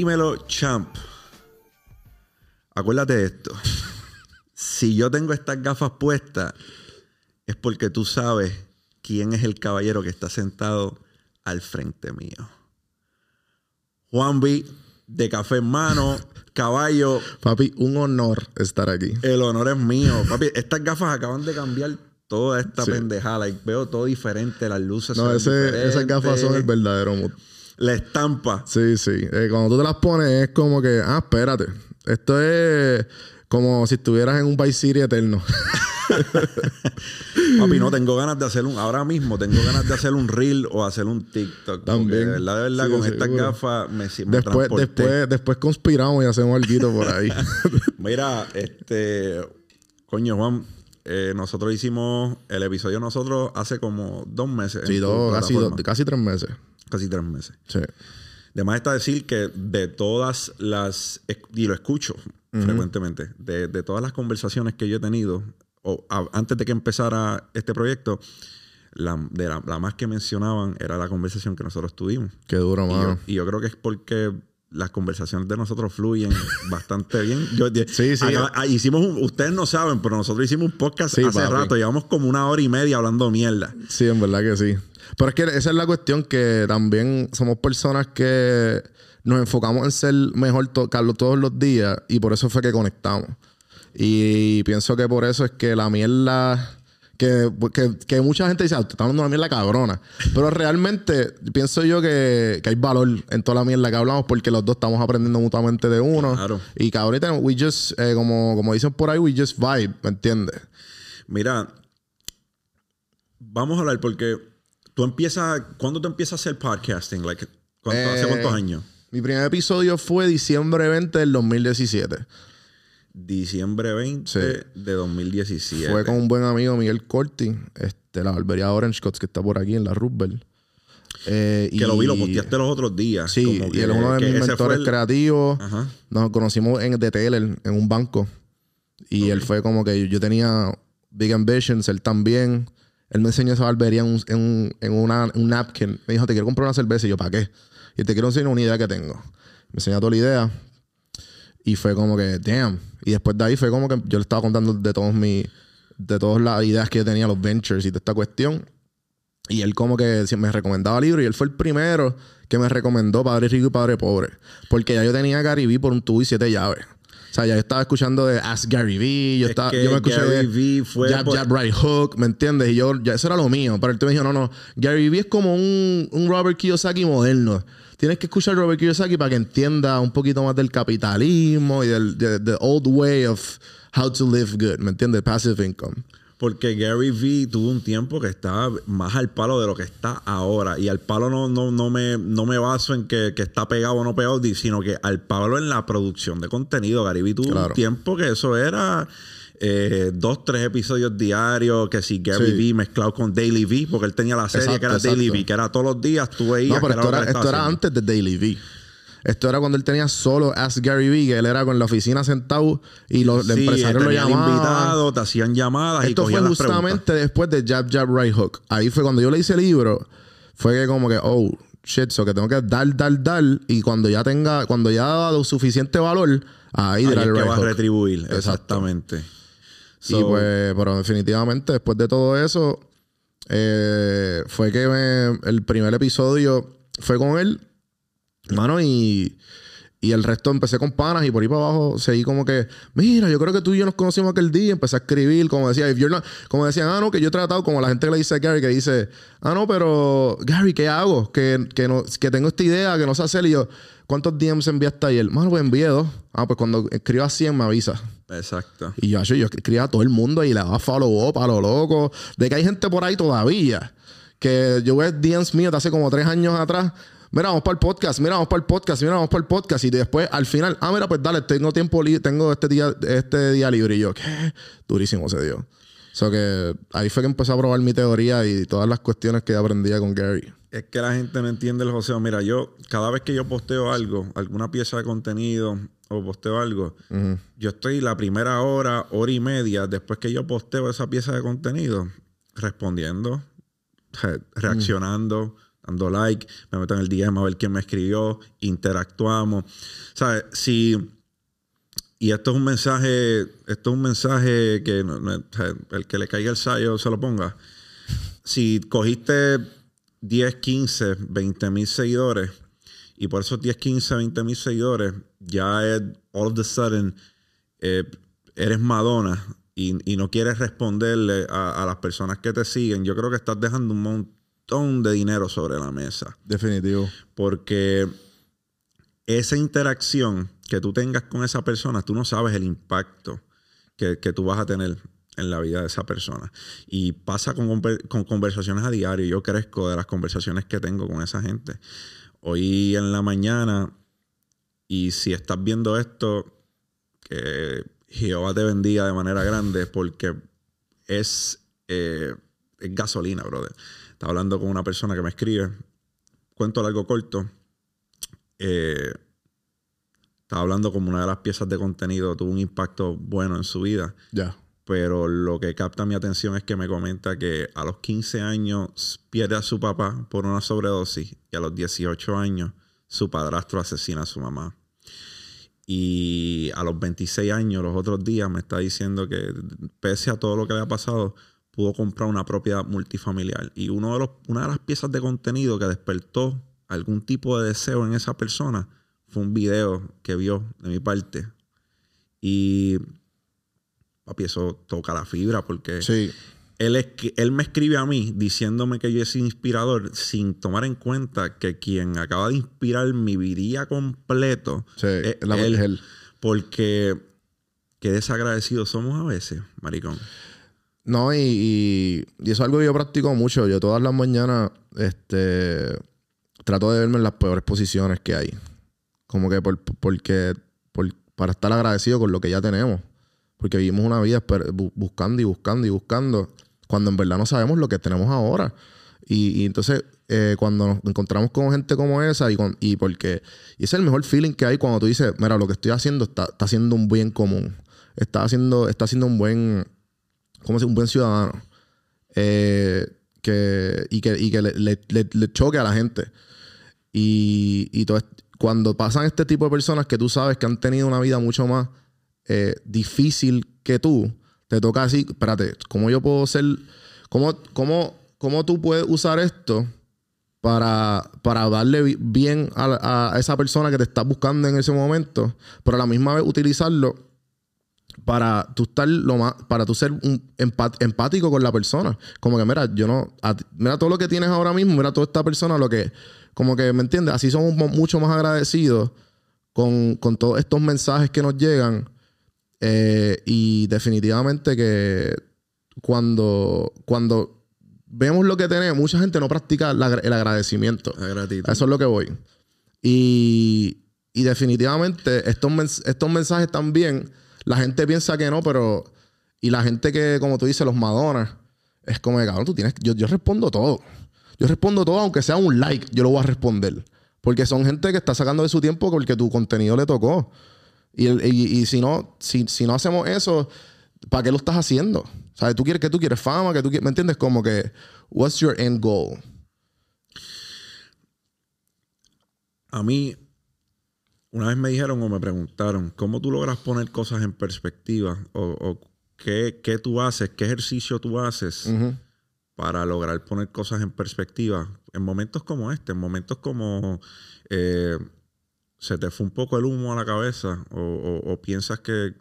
Dímelo, champ. Acuérdate de esto. si yo tengo estas gafas puestas, es porque tú sabes quién es el caballero que está sentado al frente mío. Juan B, de café en mano, caballo. Papi, un honor estar aquí. El honor es mío. Papi, estas gafas acaban de cambiar toda esta pendejada. Like, veo todo diferente, las luces No, son ese- esas gafas son el verdadero mood. La estampa. Sí, sí. Eh, cuando tú te las pones es como que, ah, espérate. Esto es como si estuvieras en un Vice City eterno. Papi, no tengo ganas de hacer un. Ahora mismo tengo ganas de hacer un reel o hacer un TikTok. También. De verdad, de verdad, Sí, con estas gafas me, me después, transporté. después, después conspiramos y hacemos algo por ahí. Mira, este. Coño, Juan. eh, nosotros hicimos el episodio nosotros hace como dos meses. sí, dos, casi, dos- casi tres meses. Casi tres meses. Sí. De más está decir que de todas las, y lo escucho frecuentemente, de, de todas las conversaciones que yo he tenido, o a- antes de que empezara este proyecto, la, de la, la más que mencionaban era la conversación que nosotros tuvimos. Qué duro, Y yo, mano. y yo creo que es porque las conversaciones de nosotros fluyen bastante bien. Yo- Sí, sí. acá- ah, hicimos un- ustedes no saben, pero nosotros hicimos un podcast Sí, hace papi. rato, llevamos como una hora y media hablando mierda. Sí, en verdad que sí. Pero es que esa es la cuestión que también somos personas que nos enfocamos en ser mejor to- Carlos, todos los días y por eso fue que conectamos. Y pienso que por eso es que la mierda... Que, que, que mucha gente dice, ah, usted está hablando de una mierda cabrona. Pero realmente pienso yo que, que hay valor en toda la mierda que hablamos porque los dos estamos aprendiendo mutuamente de uno. Claro. Y que ahorita, we just, eh, como, como dicen por ahí, we just vibe, ¿me entiendes? Mira, vamos a hablar porque tú empiezas, ¿cuándo tú empiezas a hacer podcasting? Like, ¿cuánto- ¿Hace Eh, cuántos años? Mi primer episodio fue diciembre 20 del 2017. Diciembre 20 Sí. de 2017. Fue con un buen amigo Miguel Corti, este, la barbería Orange Cuts que está por aquí en la Roosevelt. Eh, que lo vi, lo posteaste los otros días. Sí, como y él es uno de mis mentores el- creativos. Ajá. Nos conocimos en The Teller, en un banco. Y él fue como que yo, yo tenía big ambitions, él también. Él me enseñó esa barbería en, un, en, un- en una, un napkin. Me dijo, te quiero comprar una cerveza. Y yo, ¿para qué? Y te quiero enseñar una idea que tengo. Me enseñó toda la idea. Y fue como que, damn. Y después de ahí fue como que yo le estaba contando de todos mis, de todas las ideas que yo tenía, los ventures y toda esta cuestión. Y él como que me recomendaba libros y él fue el primero que me recomendó Padre Rico y Padre Pobre. Porque ya yo tenía Vee por un tubo y siete llaves. O sea, ya yo estaba escuchando de Ask Gary Vee, yo, Es estaba, yo me escuché Gary de Vee fue Jab, por- Jab, Right Hook, ¿me entiendes? Y yo, ya eso era lo mío. Pero él te me dijo, no, no, Gary Vee es como un, un Robert Kiyosaki moderno. Tienes que escuchar a Robert Kiyosaki para que entienda un poquito más del capitalismo y del de- the old way of how to live good, ¿me entiendes? Passive income. Porque Gary Vee tuvo un tiempo que estaba más al palo de lo que está ahora. Y al palo no, no, no, me, no me baso en que, que está pegado o no pegado, sino que al palo en la producción de contenido. Gary Vee tuvo Claro. un tiempo que eso era eh, dos, tres episodios diarios, que si Gary Sí. Vee mezclado con Daily V, porque él tenía la serie Exacto, que era Daily. V, que era todos los días, tú veías No, pero que esto lo era, que esto era antes de Daily V. Esto era cuando él tenía solo Ask Gary Vee, que él era con la oficina sentado y los Sí, empresarios lo llamaban. invitados, te hacían llamadas y Esto fue cogían las justamente después de Jab Jab Right Hook. Ahí fue cuando yo le hice el libro. Fue que como que, oh, shit, so que tengo que dar, dar, dar. Y cuando ya tenga, cuando ya ha dado suficiente valor, ahí Ahí dirá el right va a retribuir, Exacto. exactamente. y So, pues, pero definitivamente después de todo eso, eh, fue que me- el primer episodio fue con él, mano, y, y el resto empecé con panas y por ahí para abajo seguí como que, mira, yo creo que tú y yo nos conocimos aquel día, empecé a escribir, como decía, if you're not- como decían, ah, no, que yo he tratado, como la gente que le dice a Gary, que dice, ah, no, pero Gary, ¿qué hago? Que, que, no, que tengo esta idea, que no sé hacer, y yo, ¿cuántos DMs enviaste ayer? Mano, pues envié dos. Ah, pues cuando escriba 100 me avisa. Exacto. Y yo, yo escribía a todo el mundo y le daba follow up a lo loco. De que hay gente por ahí todavía. Que yo veo DMs míos de hace como tres años atrás. Mira, vamos para el podcast, mira, vamos para el podcast, mira, vamos para el podcast. Y después, al final, ah, mira, pues dale, tengo tiempo libre, tengo este día, este día libre. Y yo, ¿qué? Durísimo se dio. O sea que ahí fue que empecé a probar mi teoría y todas las cuestiones que aprendía con Gary. Es que la gente no entiende el joseo. Mira, yo, cada vez que yo posteo algo, alguna pieza de contenido o posteo algo, yo estoy la primera hora, hora y media después que yo posteo esa pieza de contenido, respondiendo, re- reaccionando, dando like, me meto en el DM a ver quién me escribió, interactuamos. ¿Sabes? Si. Y esto es un mensaje, esto es un mensaje que el que le caiga el sayo se lo ponga. Si cogiste 10, 15, 20 mil seguidores y por esos 10, 15, 20 mil seguidores ya es all of a sudden eh, eres Madonna y, no quieres responderle a, las personas que te siguen, yo creo que estás dejando un montón de dinero sobre la mesa. Definitivo. Porque esa interacción que tú tengas con esa persona, tú no sabes el impacto que, tú vas a tener en la vida de esa persona. Y pasa con, con, conversaciones a diario. Yo crezco de las conversaciones que tengo con esa gente. Hoy en la mañana, y si estás viendo esto, que Jehová te bendiga de manera grande porque es, eh, es gasolina, brother. Estaba hablando con una persona que me escribe, cuento largo corto. Eh, estaba hablando como una de las piezas de contenido tuvo un impacto bueno en su vida. Ya. Pero lo que capta mi atención es que me comenta que a los 15 años pierde a su papá por una sobredosis y a los 18 años su padrastro asesina a su mamá. Y a los 26 años, los otros días, me está diciendo que pese a todo lo que le ha pasado, pudo comprar una propiedad multifamiliar. Y uno de los, una de las piezas de contenido que despertó algún tipo de deseo en esa persona fue un video que vio de mi parte. Y papi, eso toca la fibra porque sí él, es, él me escribe a mí diciéndome que yo soy inspirador sin tomar en cuenta que quien acaba de inspirar mi vida completo es, él, Porque qué desagradecidos somos a veces, maricón. No, y, eso es algo que yo practico mucho. Yo todas las mañanas este, trato de verme en las peores posiciones que hay. Como que por, porque, para estar agradecido con lo que ya tenemos. Porque vivimos una vida buscando y buscando y buscando cuando en verdad no sabemos lo que tenemos ahora. Y, entonces, eh, cuando nos encontramos con gente como esa, y, y porque y es el mejor feeling que hay cuando tú dices, mira, lo que estoy haciendo está, haciendo un bien común. Está haciendo, está haciendo un buen, ¿cómo se Un buen ciudadano. Eh, que, y que, y que le, choque a la gente. Y, y todo, cuando pasan este tipo de personas que tú sabes que han tenido una vida mucho más eh, difícil que tú, te toca así, espérate, ¿cómo yo puedo ser, cómo, cómo, cómo tú puedes usar esto para, para darle bien a, esa persona que te está buscando en ese momento, pero a la misma vez utilizarlo para tú estar lo más, para tú ser un empático con la persona. Como que, mira, yo no, mira todo lo que tienes ahora mismo, mira toda esta persona, lo que, como que, ¿me entiendes? Así somos mucho más agradecidos con, con todos estos mensajes que nos llegan eh, y definitivamente que cuando, cuando vemos lo que tenemos, mucha gente no practica el agradecimiento. Eso es lo que voy. Y, y definitivamente estos, estos mensajes también, la gente piensa que no, pero... Y la gente que, como tú dices, los Madonna, es como, cabrón, tú tienes... Yo, yo respondo todo. Yo respondo todo, aunque sea un like, yo lo voy a responder. Porque son gente que está sacando de su tiempo porque tu contenido le tocó. Y, si, no, si, no hacemos eso, ¿para qué lo estás haciendo? ¿Sabes? ¿Tú quieres que tú quieres fama? que tú ¿Me entiendes? Como que, what's your end goal? A mí, una vez me dijeron o me preguntaron, ¿cómo tú logras poner cosas en perspectiva? ¿O, qué, tú haces? ¿Qué ejercicio tú haces para lograr poner cosas en perspectiva? En momentos como este, en momentos como... Eh, se te fue un poco el humo a la cabeza o, piensas que,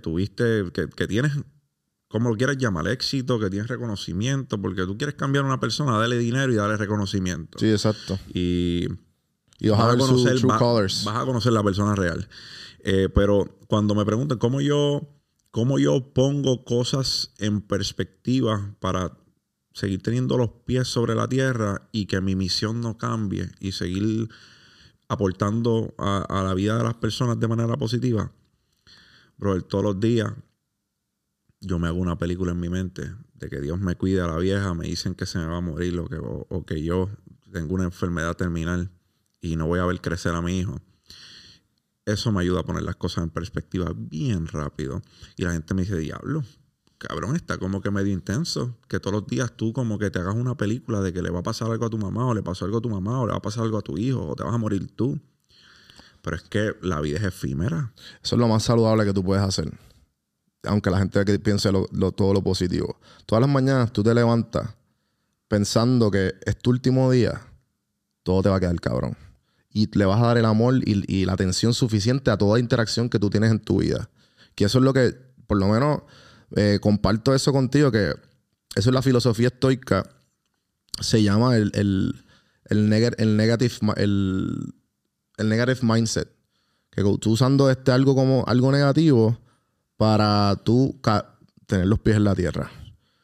tuviste, que, tienes, como lo quieras llamar, éxito, que tienes reconocimiento, porque tú quieres cambiar a una persona, darle dinero y darle reconocimiento. Sí, exacto. Y, vas, a conocer, vas a conocer la persona real. Eh, pero cuando me preguntan cómo yo, cómo yo pongo cosas en perspectiva para seguir teniendo los pies sobre la tierra y que mi misión no cambie y seguir aportando a, la vida de las personas de manera positiva, bro, todos los días yo me hago una película en mi mente de que Dios me cuide a la vieja, me dicen que se me va a morir o que, o, que yo tengo una enfermedad terminal y no voy a ver crecer a mi hijo. Eso me ayuda a poner las cosas en perspectiva bien rápido. Y la gente me dice, diablo, cabrón, está como que medio intenso. Que todos los días tú como que te hagas una película de que le va a pasar algo a tu mamá, o le pasó algo a tu mamá, o le va a pasar algo a tu hijo, o te vas a morir tú. Pero es que la vida es efímera. Eso es lo más saludable que tú puedes hacer. Aunque la gente piense todo lo positivo. Todas las mañanas tú te levantas pensando que es tu último día, todo te va a quedar cabrón. Y le vas a dar el amor y, la atención suficiente a toda interacción que tú tienes en tu vida. Que eso es lo que, por lo menos, eh, comparto eso contigo, que eso es la filosofía estoica. Se llama el, el, el, negative, el, el negative mindset. Que tú usando este algo como algo negativo para tú tener los pies en la tierra.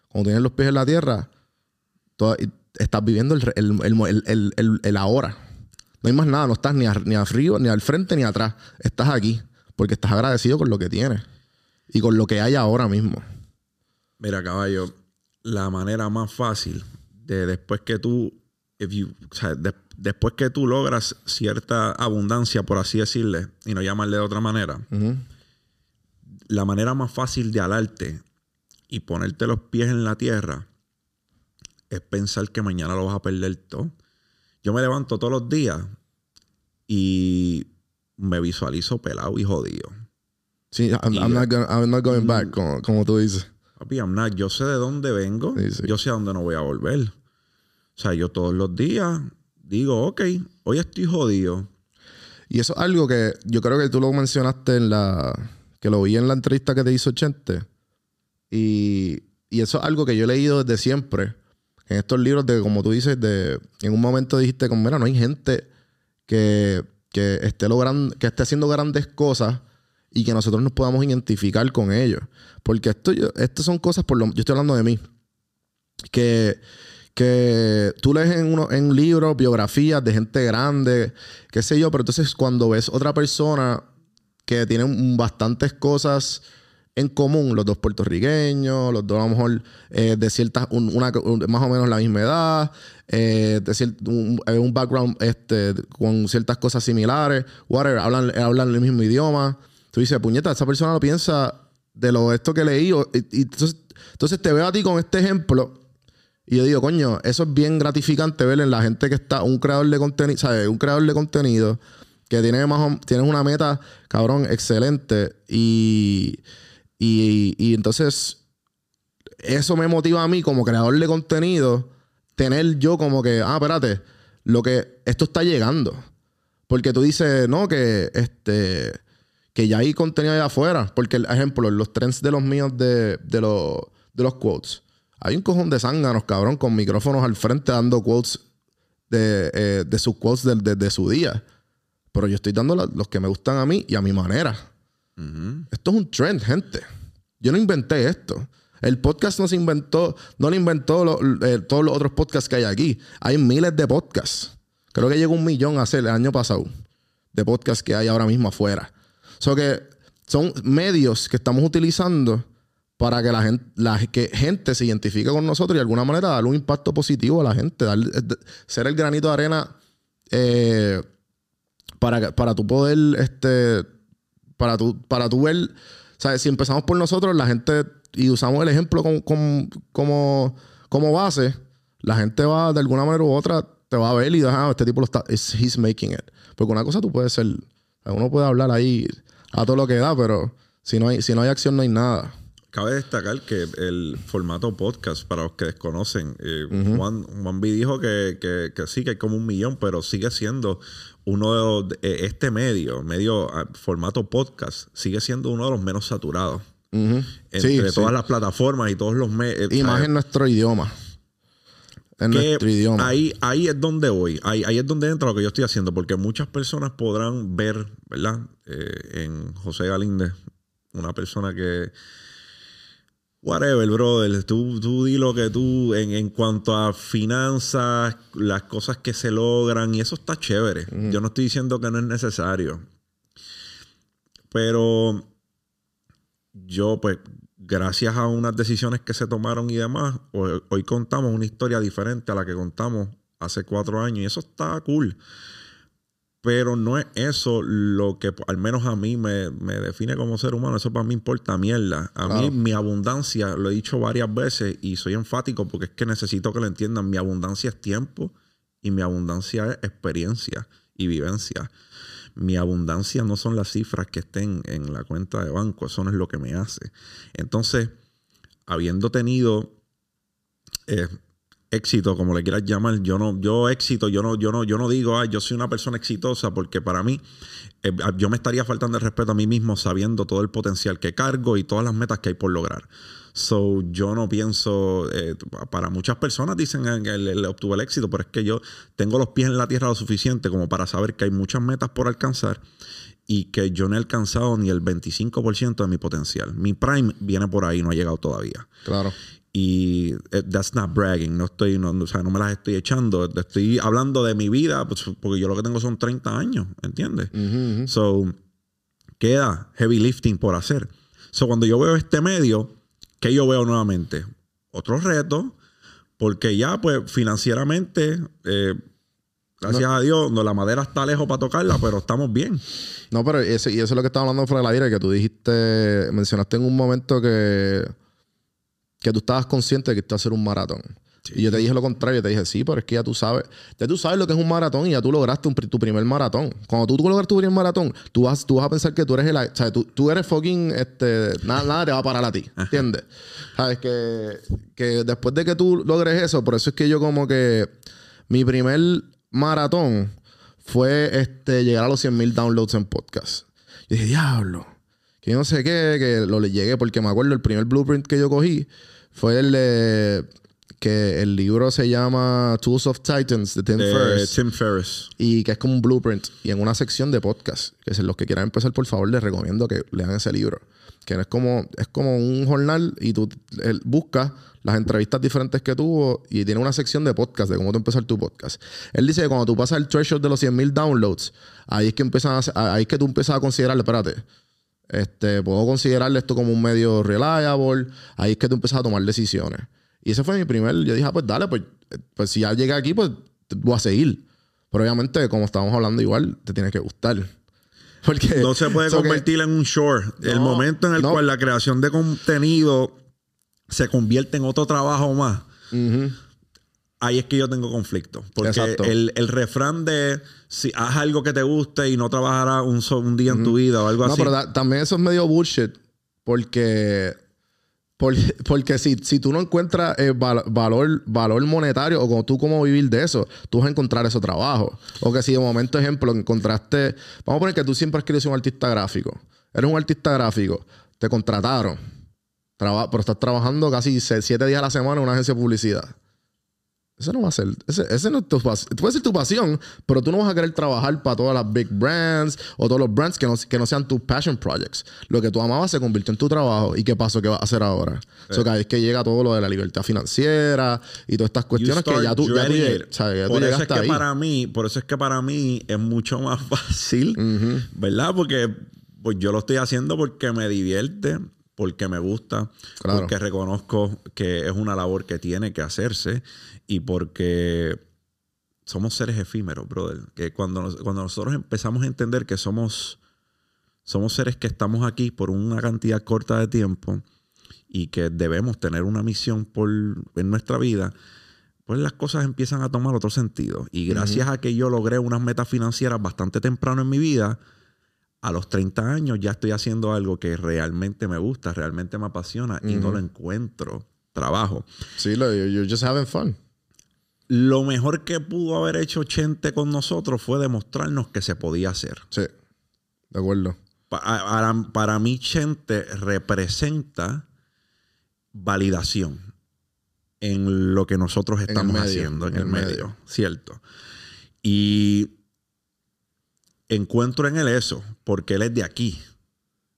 Cuando tienes los pies en la tierra, estás viviendo el, el, ahora. No hay más nada, no estás ni, ni arriba, ni al frente, ni atrás. Estás aquí porque estás agradecido con lo que tienes y con lo que hay ahora mismo. Mira, caballo, la manera más fácil de después que tú, después que tú logras cierta abundancia, por así decirle, y no llamarle de otra manera, la manera más fácil de alarte y ponerte los pies en la tierra es pensar que mañana lo vas a perder todo. Yo me levanto todos los días y me visualizo pelado y jodido. Sí, I'm, not, going back, mm. como, tú dices. Papi, I'm not. Yo sé de dónde vengo. Yo sé a dónde no voy a volver. O sea, yo todos los días digo, ok, hoy estoy jodido. Y eso es algo que yo creo que tú lo mencionaste en la... Que lo vi en la entrevista que te hizo Chente. Y, y eso es algo que yo he leído desde siempre en estos libros de, como tú dices, de, en un momento dijiste, como, mira, no hay gente que, esté logrando, que esté haciendo grandes cosas y que nosotros nos podamos identificar con ellos. Porque esto, esto son cosas, por lo, yo estoy hablando de mí, que, que tú lees en, uno, en libros biografías de gente grande, qué sé yo, pero entonces cuando ves otra persona que tiene bastantes cosas en común, los dos puertorriqueños, los dos a lo mejor eh, de ciertas, una, más o menos la misma edad, eh, eh, un, background este, con ciertas cosas similares, whatever, hablan, hablan el mismo idioma. Tú dices, puñeta, esa persona lo piensa de lo esto que leí. Y, entonces, entonces te veo a ti con este ejemplo. Y yo digo, coño, eso es bien gratificante ver en la gente que está, un creador de contenido, ¿sabes? Un creador de contenido que tiene más tienes una meta, cabrón, excelente. Y, y, entonces, eso me motiva a mí como creador de contenido, tener yo como que, ah, espérate, lo que esto está llegando. Porque tú dices, no, que este que ya hay contenido allá afuera. Porque, el ejemplo, los trends de los míos de, de, los, de los quotes, hay un cojón de zánganos, cabrón, con micrófonos al frente dando quotes de, eh, de sus quotes de, su día. Pero yo estoy dando los que me gustan a mí y a mi manera. Esto es un trend, gente. Yo no inventé esto. El podcast no se inventó, no lo inventó eh, todos los otros podcasts que hay aquí. Hay miles de podcasts. Creo que llegó un millón hace el año pasado de podcasts que hay ahora mismo afuera. So que son medios que estamos utilizando para que la gente, gente se identifique con nosotros y de alguna manera darle un impacto positivo a la gente, ser el granito de arena eh, para, para tu poder este, para tú, para tú ver, ¿sabes? Si empezamos por nosotros, la gente, y usamos el ejemplo como, como, base, la gente va de alguna manera u otra, te va a ver y ah, este tipo lo está, he's making it. Porque una cosa tú puedes ser, uno puede hablar ahí a todo lo que da, pero si no hay, si no hay acción no hay nada. Cabe destacar que el formato podcast, para los que desconocen, eh, Juan, Juan B dijo que, que, que, sí, que hay como un millón, pero sigue siendo uno de eh, este medio, medio ah, formato podcast, sigue siendo uno de los menos saturados. Entre todas las plataformas y todos los medios. Eh, y más en nuestro idioma. En nuestro idioma. Ahí, ahí es donde voy. Ahí, ahí, es donde entra lo que yo estoy haciendo. Porque muchas personas podrán ver, ¿verdad? Eh, en José Galíndez, una persona que Whatever, brother. Tú, tú di lo que tú, en, cuanto a finanzas, las cosas que se logran, y eso está chévere. Yo no estoy diciendo que no es necesario. Pero yo, pues, gracias a unas decisiones que se tomaron y demás, hoy, hoy, contamos una historia diferente a la que contamos hace cuatro años, y eso está cool. Pero no es eso lo que al menos a mí me, me define como ser humano. Eso para mí importa mierda. A mí mi abundancia, lo he dicho varias veces y soy enfático porque es que necesito que lo entiendan. Mi abundancia es tiempo y mi abundancia es experiencia y vivencia. Mi abundancia no son las cifras que estén en la cuenta de banco. Eso no es lo que me hace. Entonces, habiendo tenido... Eh, éxito, como le quieras llamar, yo no, yo éxito, yo no, yo no, yo no digo, ay, yo soy una persona exitosa, porque para mí, eh, yo me estaría faltando el respeto a mí mismo sabiendo todo el potencial que cargo y todas las metas que hay por lograr. So, yo no pienso, eh, para muchas personas dicen que le, el éxito, pero es que yo tengo los pies en la tierra lo suficiente como para saber que hay muchas metas por alcanzar y que yo no he alcanzado ni el 25% de mi potencial. Mi prime viene por ahí, no ha llegado todavía. Claro. Y eh, that's not bragging, no estoy, no, o sea, no me las estoy echando, estoy hablando de mi vida, pues, porque yo lo que tengo son 30 años, ¿entiendes? So, queda heavy lifting por hacer. So, cuando yo veo este medio, ¿qué yo veo nuevamente? Otro reto, porque ya, pues, financieramente, eh, gracias a Dios, no, la madera está lejos para tocarla, pero estamos bien. No, pero ese, y eso es lo que estaba hablando fuera del aire, que tú dijiste, mencionaste en un momento que que tú estabas consciente de que esto iba a ser un maratón. Y yo te dije lo contrario, te dije, sí, pero es que ya tú sabes, ya tú sabes lo que es un maratón y ya tú lograste tu primer maratón. Cuando tú, tú logras tu primer maratón, tú vas, tú vas a pensar que tú eres el, o sea, tú, tú eres fucking, este, nada, nada te va a parar a ti, ¿entiendes? Sabes que, que después de que tú logres eso, por eso es que yo como que mi primer maratón fue este, llegar a los 100.000 downloads en podcast. Y dije, diablo que no sé qué, que lo le llegué porque me acuerdo el primer blueprint que yo cogí fue el de que el libro se llama Tools of Titans de Tim Ferriss. Tim Ferriss. Y que es como un blueprint. Y en una sección de podcast, que es los que quieran empezar, por favor, les recomiendo que lean ese libro. Que es como, es como un jornal y tú buscas las entrevistas diferentes que tuvo y tiene una sección de podcast, de cómo tú empezar tu podcast. Él dice que cuando tú pasas el threshold de los 100.000 downloads, ahí es que empiezan ahí es que tú empiezas a considerar, espérate, este, puedo considerarle esto como un medio reliable. Ahí es que tú empiezas a tomar decisiones. Y ese fue mi primer. Yo dije, ah, pues dale, pues, pues si ya llegué aquí, pues voy a seguir. Pero obviamente, como estábamos hablando igual, te tiene que gustar. Porque, no se puede convertir en un short. el momento en el cual la creación de contenido se convierte en otro trabajo más ahí es que yo tengo conflicto. Porque el, el, refrán de si haz algo que te guste y no trabajarás un, un día en tu vida o algo así. No, pero también eso es medio bullshit. Porque. Porque, si, si, tú no encuentras eh, valor, valor monetario o como tú cómo vivir de eso, tú vas a encontrar ese trabajo. O que si de momento, ejemplo, encontraste. Vamos a poner que tú siempre has querido ser un artista gráfico. Eres un artista gráfico. Te contrataron. pero estás trabajando casi siete días a la semana en una agencia de publicidad. Eso no va a ser. Ese, no es tu Puede ser tu pasión, pero tú no vas a querer trabajar para todas las big brands o todos los brands que no, que no sean tus passion projects. Lo que tú amabas se convirtió en tu trabajo. ¿Y qué pasó? ¿Qué vas a hacer ahora? Eso cada vez que llega todo lo de la libertad financiera y todas estas cuestiones que ya tú, ya tú, por eso es que para mí, Por eso es que para mí es mucho más fácil, ¿verdad? Porque pues yo lo estoy haciendo porque me divierte porque me gusta, porque reconozco que es una labor que tiene que hacerse y porque somos seres efímeros, brother. Que cuando, cuando nosotros empezamos a entender que somos, somos seres que estamos aquí por una cantidad corta de tiempo y que debemos tener una misión por, en nuestra vida, pues las cosas empiezan a tomar otro sentido. Y gracias a que yo logré unas metas financieras bastante temprano en mi vida, a los 30 años ya estoy haciendo algo que realmente me gusta, realmente me apasiona y no lo encuentro trabajo. Sí, you're just having fun lo mejor que pudo haber hecho Chente con nosotros fue demostrarnos que se podía hacer. Sí, de acuerdo. Para, mí, Chente representa validación en lo que nosotros estamos haciendo en, el, medio. cierto. Y encuentro en él eso, porque él es de aquí.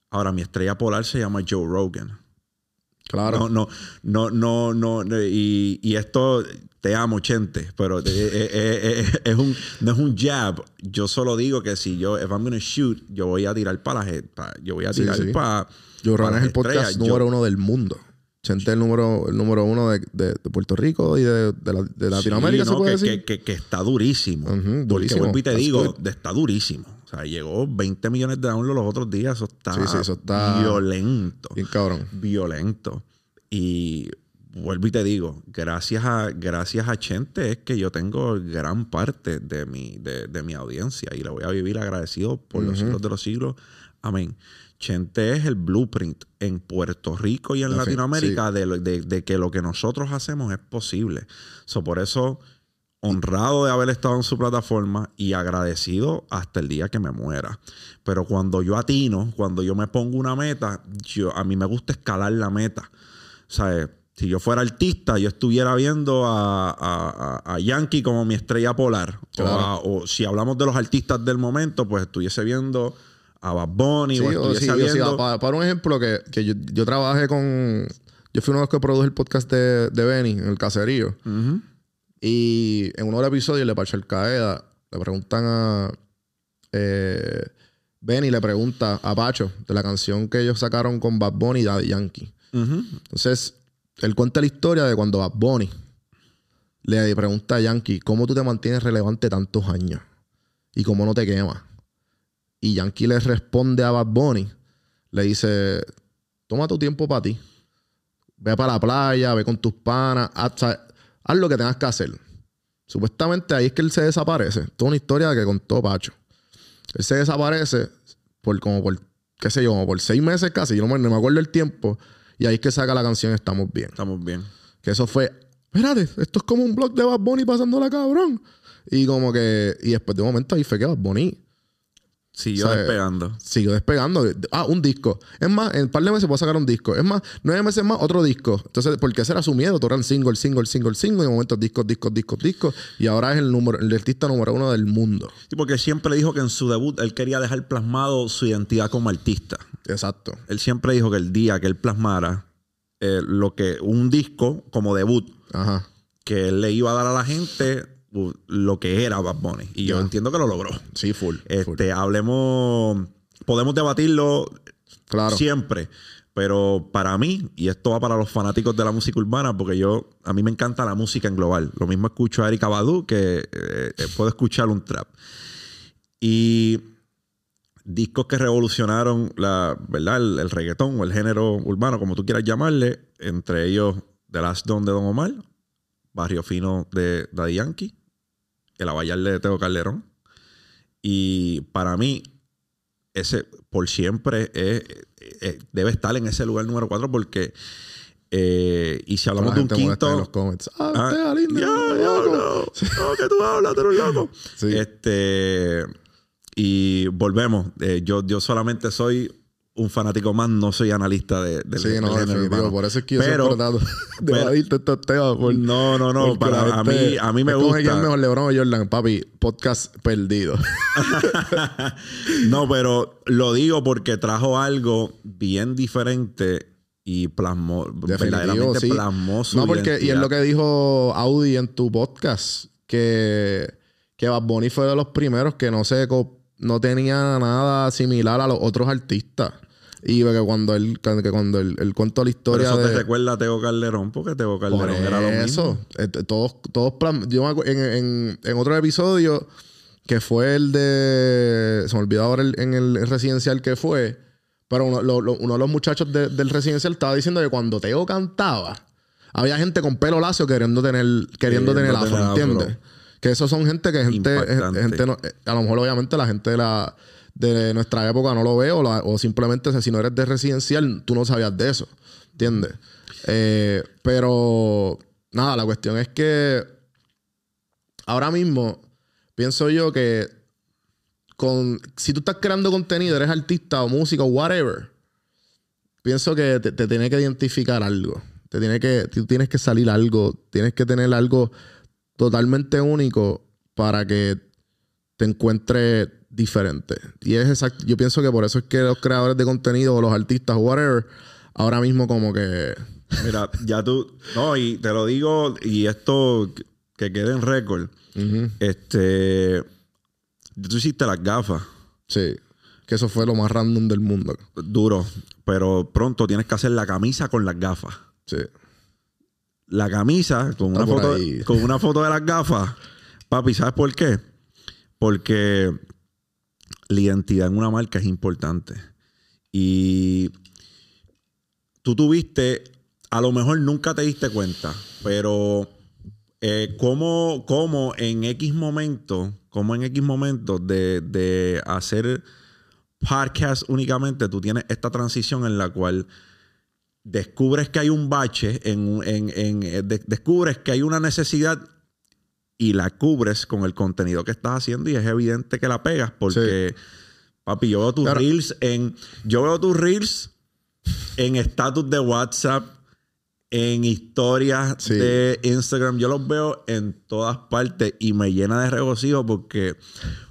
Ahora, mi estrella polar se llama Joe Rogan. Claro. No, no, no, no, no. Y, y esto te amo, Chente, pero eh, eh, eh, es un, no es un jab. Yo solo digo que si yo, if I'm gonna shoot, yo voy a tirar para la Yo voy a tirar para. Yo es el podcast número uno del mundo. Chente el número, el número uno de, de- de Puerto Rico y de, de la- Latinoamérica, Sí, se no, puede que, decir. que- que- que está durísimo. Porque durísimo. vuelvo y te That's digo, good. está durísimo. O sea, llegó 20 millones de downloads los otros días. Eso está, Sí, sí, eso está- violento. Bien cabrón. Violento. Y vuelvo y te digo, gracias a, gracias a Chente es que yo tengo gran parte de mi, de, de mi audiencia y le voy a vivir agradecido por los siglos de los siglos. Amén. Chente es el blueprint en Puerto Rico y en Latinoamérica de, lo- de- de que lo que nosotros hacemos es posible. So, por eso, honrado de haber estado en su plataforma y agradecido hasta el día que me muera. Pero cuando yo atino, cuando yo me pongo una meta, yo, a mí me gusta escalar la meta. Si yo fuera artista, yo estuviera viendo a, a- a- a Yankee como mi estrella polar. O Claro. a- O, si hablamos de los artistas del momento, pues estuviese viendo a Bad Bunny Sí, o o estuviese sí, o sí, viendo... para, para un ejemplo, que, que yo, yo trabajé con. Yo fui uno de los que produjo el podcast de, de Benny en el caserío. Y en uno de los episodios le Parche el Caeda le preguntan a. Eh, Benny le pregunta a Pacho de la canción que ellos sacaron con Bad Bunny y Daddy Yankee. Entonces, él cuenta la historia de cuando Bad Bunny le pregunta a Yankee, ¿cómo tú te mantienes relevante tantos años? ¿Y cómo no te quemas? Y Yankee le responde a Bad Bunny, le dice, toma tu tiempo para ti. Ve para la playa, ve con tus panas, haz, ¿sabes? haz lo que tengas que hacer. Supuestamente ahí es que él se desaparece. Toda una historia que contó Pacho. Él se desaparece por como por, qué sé yo, como por seis meses casi. Yo no me, no me acuerdo el tiempo. Y ahí es que saca la canción Estamos Bien. Estamos bien. Que eso fue, espérate, esto es como un blog de Bad Bunny pasándola cabrón. Y como que, y después de un momento ahí fue que Bad Bunny Siguió despegando. siguió despegando. Ah, un disco. Es más, en un par de meses puedo sacar un disco. Es más, nueve meses más, otro disco. Entonces, porque ese era su miedo, todo eran single, single, single, single. Y de momento discos, discos, discos, discos. Y ahora es el número, el artista número uno del mundo. Sí, porque siempre dijo que en su debut él quería dejar plasmado su identidad como artista. Exacto. Él siempre dijo que el día que él plasmara eh, lo que un disco como debut Ajá. que él le iba a dar a la gente lo que era Bad Bunny. Y yo entiendo que lo logró. Sí, full. full. Este, hablemos, podemos debatirlo Claro. siempre, pero para mí, y esto va para los fanáticos de la música urbana, porque yo, a mí me encanta la música en global. Lo mismo escucho a Erika Badu que eh, eh, puedo escuchar un trap. Y discos que revolucionaron la, ¿verdad? El, el reggaetón o el género urbano, como tú quieras llamarle, entre ellos The Last Don de Don Omar, Barrio Fino de Daddy Yankee, El Abayal de Teo Calderón. Y para mí, ese por siempre es- es- debe estar en ese lugar número 4 porque eh, y si La hablamos de un en quinto los comments. Ah, Ah, usted, lindo, ya, loco. ya, no, no, que tú hablas, tú eres un loco. Sí. Este, y volvemos. Eh, yo, yo solamente soy un fanático más, no soy analista de, del- Sí, del no, urbano. Por eso es que yo Pero- trato de evadirte estos temas. por- No, no, no. Para, la a, mí, a mí me gusta. es mejor LeBron o Jordan, papi. Podcast perdido. no, pero lo digo porque trajo algo bien diferente y plasmó, verdaderamente sí. plasmó su No, porque, y es lo que dijo Audi en tu podcast, que, que Bad Bunny fue de los primeros que no se co- no tenía nada similar a los otros artistas. Y que cuando él, que cuando él, él contó la historia eso te recuerda a Teo Calderón, porque Teo Por Calderón era lo mismo. eso. Este, todos, todos yo me acu- en, en, en otro episodio que fue el de. Se me olvidó ahora el- en el residencial que fue. Pero uno, lo- lo- uno de los muchachos de- del residencial estaba diciendo que cuando Teo cantaba, había gente con pelo lacio queriendo tener, queriendo tener afro, tener afro. Que esos son gente que gente, Impactante. gente no- eh, a lo mejor obviamente la gente de la de nuestra época no lo ve o, la- o simplemente si no eres de residencial tú no sabías de eso, ¿entiendes? Eh, pero nada, la cuestión es que ahora mismo pienso yo que con si tú estás creando contenido, eres artista o músico o whatever, pienso que te, te tiene que identificar algo. Te tiene que, tú tienes que salir algo, tienes que tener algo totalmente único para que te encuentres diferente. Y es exacto, yo pienso que por eso es que los creadores de contenido o los artistas o whatever, ahora mismo como que Mira, ya tú. No, y te lo digo, y esto que- que quede en récord. ujú, Este. Tú hiciste las gafas. sí, que eso fue lo más random del mundo. Duro. Pero pronto tienes que hacer la camisa con las gafas. Sí. La camisa con una, foto, ahí. con una foto de las gafas. Papi, ¿sabes por qué? Porque la identidad en una marca es importante. Y tú tuviste, a lo mejor nunca te diste cuenta, pero eh, cómo, cómo en X momento, como en X momento de, de hacer podcast únicamente, tú tienes esta transición en la cual descubres que hay un bache, en, en- en- eh, de- descubres que hay una necesidad y la cubres con el contenido que estás haciendo y es evidente que la pegas porque, papi, yo veo tus Claro. reels en... Yo veo tus reels en estatus de WhatsApp, en historias Sí. de Instagram. Yo los veo en todas partes y me llena de regocijo porque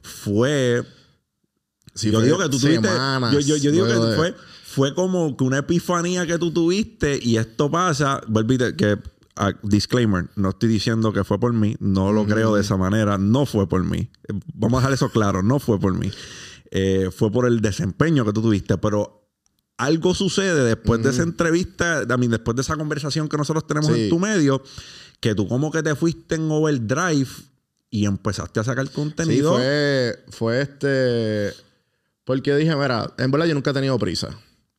fue... Sí, yo fue digo que tú tuviste... Yo, yo- yo digo que de- fue, fue como que una epifanía que tú tuviste y esto pasa... Vuelvo y te- que... ah, disclaimer, no estoy diciendo que fue por mí, no lo creo de esa manera, no fue por mí. Vamos a dejar eso claro, no fue por mí. Eh, fue por el desempeño que tú tuviste, pero algo sucede después de esa entrevista, I mean, después de esa conversación que nosotros tenemos Sí. en tu medio, que tú como que te fuiste en overdrive y empezaste a sacar Sí, contenido. fue, fue este. Porque dije, mira, en verdad yo nunca he tenido prisa.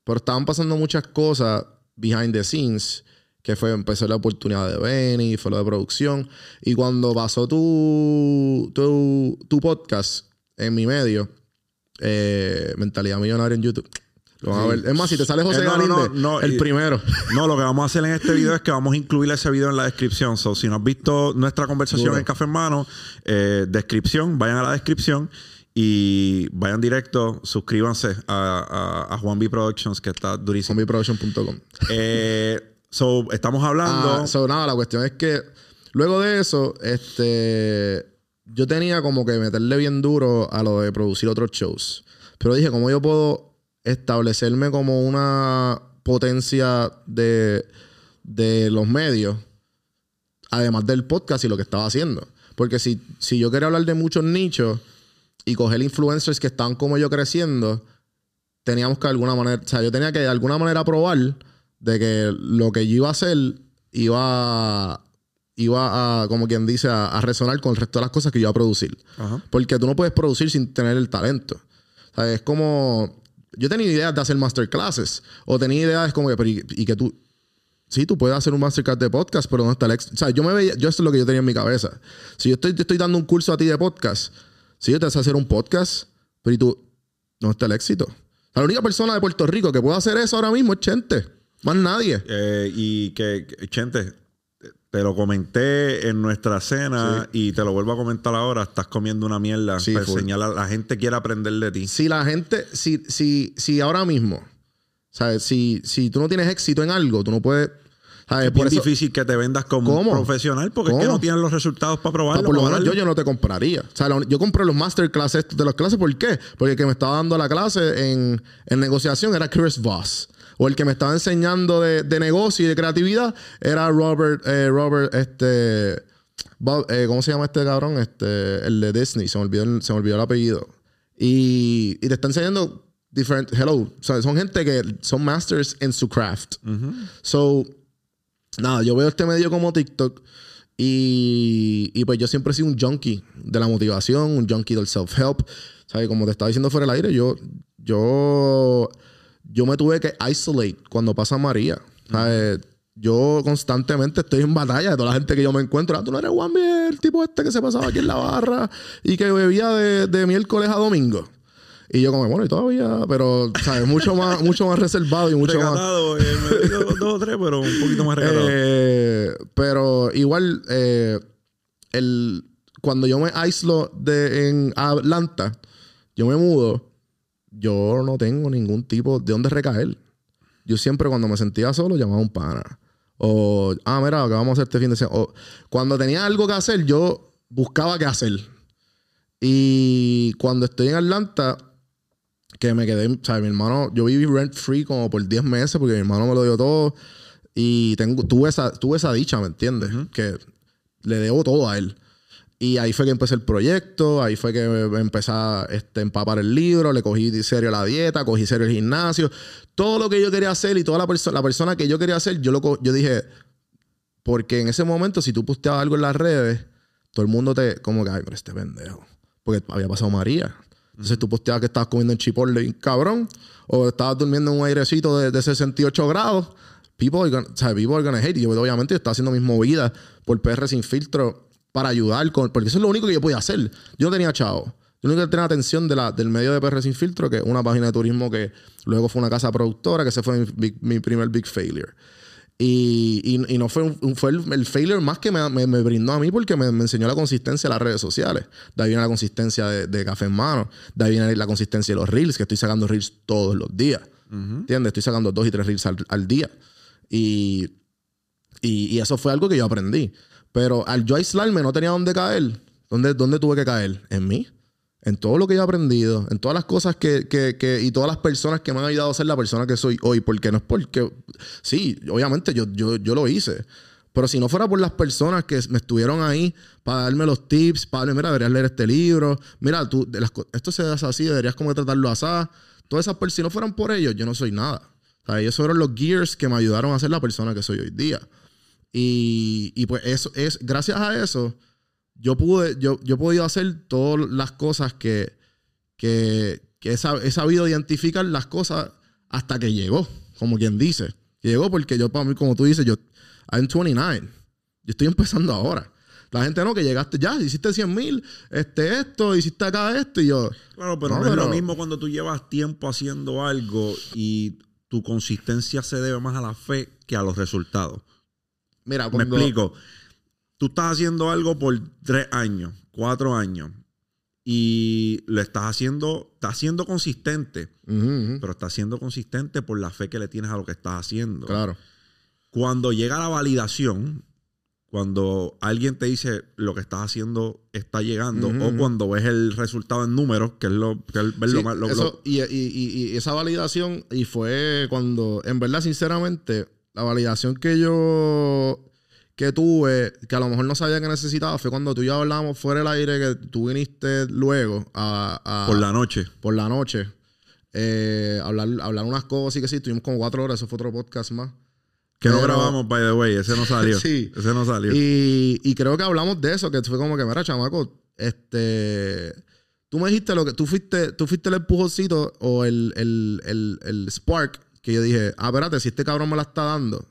Pero estaban pasando muchas cosas behind the scenes. Que fue, empezó la oportunidad de Benny, fue lo de producción. Y cuando pasó tu, tu, tu podcast en mi medio, eh, Mentalidad Millonaria en YouTube. Lo van a ver. Es más, si te sale José Eh, no, no, Galinde, no, no, el y- primero. No, lo que vamos a hacer en este video es que vamos a incluir ese video en la descripción. So, si no has visto nuestra conversación Duro. en Café en Mano, eh, descripción, vayan a la descripción y vayan directo, suscríbanse a, a, a Juan B Productions, que está durísimo. Zombieproduction.com. Eh, so, estamos hablando. Ah, so, nada, la cuestión es que luego de eso, este, yo tenía como que meterle bien duro a lo de producir otros shows. Pero dije, ¿cómo yo puedo establecerme como una potencia de, de los medios, además del podcast y lo que estaba haciendo? Porque si, si yo quería hablar de muchos nichos y coger influencers que estaban como yo creciendo, teníamos que de alguna manera, o sea, yo tenía que de alguna manera probar de que lo que yo iba a hacer iba, iba a, como quien dice, a, a resonar con el resto de las cosas que yo iba a producir. Ajá. Porque tú no puedes producir sin tener el talento. O sea, es como, yo tenía ideas de hacer masterclasses o tenía ideas como que, pero y, y que tú, Sí, tú puedes hacer un masterclass de podcast, pero no está el ex. O sea, yo me veía, yo esto es lo que yo tenía en mi cabeza. Si yo estoy, te estoy dando un curso a ti de podcast, si yo te hace hacer un podcast, pero y tú, no está el éxito. La única persona de Puerto Rico que puede hacer eso ahora mismo es Chente. Más nadie. Eh, y que, Chente, te lo comenté en nuestra cena y te lo vuelvo a comentar ahora. Estás comiendo una mierda. Sí, para full. enseñar a la gente quiere aprender de ti. Si la gente, si, si, si ahora mismo, ¿sabes? Si, si tú no tienes éxito en algo, tú no puedes. ¿Sabes? Es Por bien eso, difícil que te vendas como ¿Cómo? profesional porque es que no tienes los resultados para Ah, probarlo. por lo menos yo, no te compraría. O sea, la- yo compré los masterclass estos de las clases. ¿Por qué? Porque el que me estaba dando la clase en, en negociación era Chris Voss. O el que me estaba enseñando de, de negocio y de creatividad era Robert, eh, Robert, este, Bob- eh, ¿cómo se llama este cabrón? Este, el de Disney. Se me olvidó el, se me olvidó el apellido. Y, y te está enseñando diferentes, hello. O sea, son gente que son masters en su craft. So, nada, yo veo este medio como TikTok y, y pues yo siempre he sido un junkie de la motivación, un junkie del self-help. ¿Sabes? Como te estaba diciendo fuera del aire, yo, yo, yo me tuve que isolate cuando pasa María. ¿Sabes? Yo constantemente estoy en batalla de toda la gente que yo me encuentro. Ah, tú no eres Juan el tipo este que se pasaba aquí en la barra y que bebía de, de miércoles a domingo. Y yo como, bueno, y todavía, pero, ¿sabes? Mucho más, mucho más reservado y mucho más... Recatado, eh, me digo dos, dos o tres, pero un poquito más recatado. Eh, pero igual, eh, el, cuando yo me aíslo de, en Atlanta, yo me mudo, yo no tengo ningún tipo de dónde recaer. Yo siempre cuando me sentía solo llamaba a un pana. O, ah, mira, ¿qué vamos a hacer este fin de semana? O, cuando tenía algo que hacer, yo buscaba qué hacer. Y cuando estoy en Atlanta, que me quedé, o sea, mi hermano, yo viví rent free como por 10 meses porque mi hermano me lo dio todo. Y tengo, tuve, esa, tuve esa dicha, ¿me entiendes? Que le debo todo a él. Y ahí fue que empecé el proyecto, ahí fue que empecé a este, empapar el libro, le cogí serio la dieta, cogí serio el gimnasio. Todo lo que yo quería hacer y toda la, persona la persona que yo quería hacer, yo, lo yo dije, porque en ese momento si tú posteabas algo en las redes, todo el mundo te, como que, ay, pero este pendejo. Porque había pasado María. Entonces tú posteabas que estabas comiendo en Chipotle, cabrón, o estabas durmiendo en un airecito de, de 68 grados. People are, gonna, o people are hate. Y yo, obviamente, yo estaba haciendo mis movidas por PR sin filtro para ayudar, con, porque eso es lo único que yo podía hacer. Yo no tenía chavo. Yo no tenía atención del medio de PR sin filtro, que es una página de turismo que luego fue una casa productora, que ese fue mi, mi primer big failure. Y, y, y, no fue, un, fue el, el, failure más que me, me, me brindó a mí porque me, me, enseñó la consistencia de las redes sociales. De ahí viene la consistencia de, de, Café en Mano. De ahí viene la consistencia de los reels, que estoy sacando reels todos los días. Uh -huh. ¿Entiendes? Estoy sacando dos y tres reels al, al día. Y, y, y, eso fue algo que yo aprendí. Pero al yo aislarme no tenía dónde caer. ¿Dónde, dónde tuve que caer? En mí. En todo lo que yo he aprendido, en todas las cosas que, que, que, y todas las personas que me han ayudado a ser la persona que soy hoy. Porque no es porque. Sí, obviamente yo, yo, yo lo hice. Pero si no fuera por las personas que me estuvieron ahí para darme los tips, para darme, mira, deberías leer este libro, mira, tú, de las, esto se hace así, deberías como tratarlo así. Todas esas personas, si no fueran por ellos, yo no soy nada. O sea, ellos fueron los gears que me ayudaron a ser la persona que soy hoy día. Y, y pues eso es, gracias a eso, yo pude, yo, yo he podido hacer todas las cosas que, que, que he, he, sabido identificar las cosas hasta que llegó, como quien dice. Llegó porque yo, para mí, como tú dices, yo, I'm 29. Yo estoy empezando ahora. La gente no, que llegaste ya, hiciste 100 mil, este, esto, hiciste acá esto, y yo. Claro, pero no, no es pero, lo mismo cuando tú llevas tiempo haciendo algo y tu consistencia se debe más a la fe que a los resultados. Mira, cuando... me explico tú estás haciendo algo por tres años, cuatro años, y lo estás haciendo, estás siendo consistente, uh -huh. pero estás siendo consistente por la fe que le tienes a lo que estás haciendo. Claro. Cuando llega la validación, cuando alguien te dice lo que estás haciendo está llegando, uh -huh. o cuando ves el resultado en números, que es lo que es sí, lo más. Lo, eso, lo... Y, y, y, esa validación, y fue cuando, en verdad, sinceramente, la validación que yo que tuve, que a lo mejor no sabía que necesitaba, fue cuando tú y yo hablamos fuera del aire, que tú viniste luego a... a por la noche. Por la noche. Eh, hablar, hablar unas cosas y que sí, estuvimos como cuatro horas, eso fue otro podcast más. Que Pero, no grabamos, by the way, ese no salió. sí. Ese no salió. Y, y, creo que hablamos de eso, que fue como que, mira, chamaco, este... Tú me dijiste lo que... Tú fuiste, tú fuiste el empujoncito o el, el, el, el spark que yo dije, ah, espérate, si este cabrón me la está dando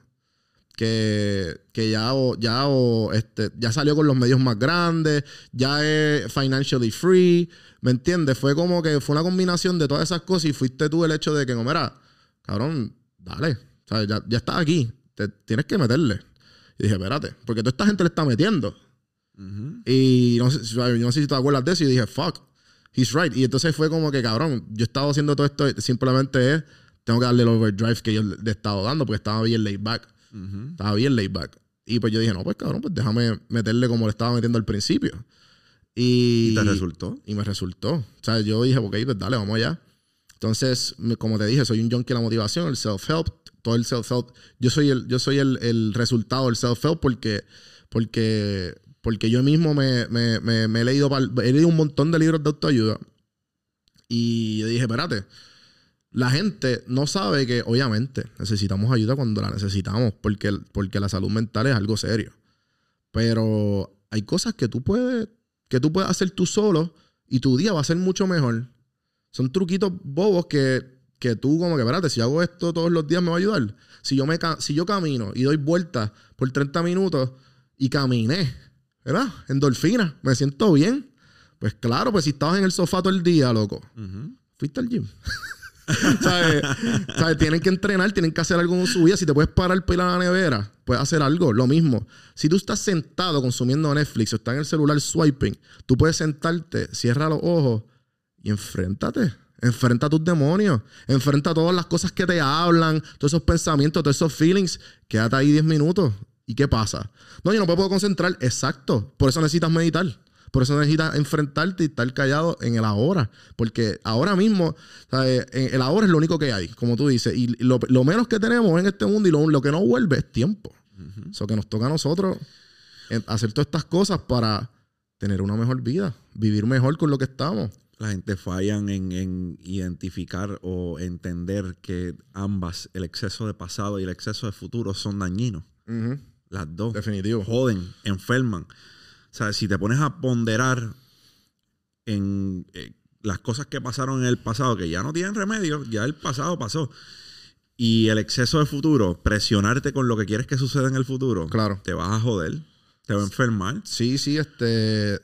que, que ya, o, ya, o, este, ya salió con los medios más grandes, ya es financially free, ¿me entiendes? Fue como que fue una combinación de todas esas cosas y fuiste tú el hecho de que, no, mira, cabrón, dale, o sea, ya, ya estás aquí, te, tienes que meterle. Y dije, espérate, porque toda esta gente le está metiendo. Uh -huh. Y no sé, no sé si te acuerdas de eso y dije, fuck, he's right. Y entonces fue como que, cabrón, yo estaba haciendo todo esto, simplemente es, tengo que darle el overdrive que yo le he estado dando porque estaba bien laid back. Uh -huh. Estaba bien laid back. Y pues yo dije, no, pues cabrón, pues déjame meterle como le estaba metiendo al principio. Y, ¿Y te resultó? Y me resultó. O sea, yo dije, ok, pues dale, vamos allá. Entonces, como te dije, soy un junkie de la motivación, el self-help, todo el self-help. Yo soy el, yo soy el, el resultado del self-help porque, porque, porque yo mismo me, me, me, me he, leído, he leído un montón de libros de autoayuda. Y yo dije, espérate, la gente no sabe que, obviamente, necesitamos ayuda cuando la necesitamos, porque, porque la salud mental es algo serio. Pero hay cosas que tú puedes, que tú puedes hacer tú solo y tu día va a ser mucho mejor. Son truquitos bobos que, que tú, como que, espérate, si hago esto todos los días me va a ayudar. Si yo, me, si yo camino y doy vueltas por 30 minutos y caminé, ¿verdad? Endorfina, me siento bien. Pues claro, pues si estabas en el sofá todo el día, loco, uh -huh. fuiste al gym. ¿Sabes? ¿Sabes? Tienen que entrenar, tienen que hacer algo en su vida. Si te puedes parar para ir a la nevera, puedes hacer algo. Lo mismo. Si tú estás sentado consumiendo Netflix o estás en el celular swiping, tú puedes sentarte, cierra los ojos y enfréntate. Enfrenta a tus demonios. Enfrenta todas las cosas que te hablan, todos esos pensamientos, todos esos feelings. Quédate ahí 10 minutos. ¿Y qué pasa? No, yo no me puedo concentrar. Exacto. Por eso necesitas meditar. Por eso necesitas enfrentarte y estar callado en el ahora. Porque ahora mismo, ¿sabes? el ahora es lo único que hay, como tú dices. Y lo, lo menos que tenemos en este mundo y lo, lo que no vuelve es tiempo. Eso uh -huh. que nos toca a nosotros hacer todas estas cosas para, tener una mejor vida, vivir mejor con lo que estamos. La gente fallan en, en identificar o entender que ambas, el exceso de pasado y el exceso de futuro, son dañinos. Las dos. Definitivo. Joden, enferman. O sea, si te pones a ponderar en eh, las cosas que pasaron en el pasado, que ya no tienen remedio, ya el pasado pasó. Y el exceso de futuro, presionarte con lo que quieres que suceda en el futuro, Claro. te vas a joder, te va a enfermar. Sí, sí, este.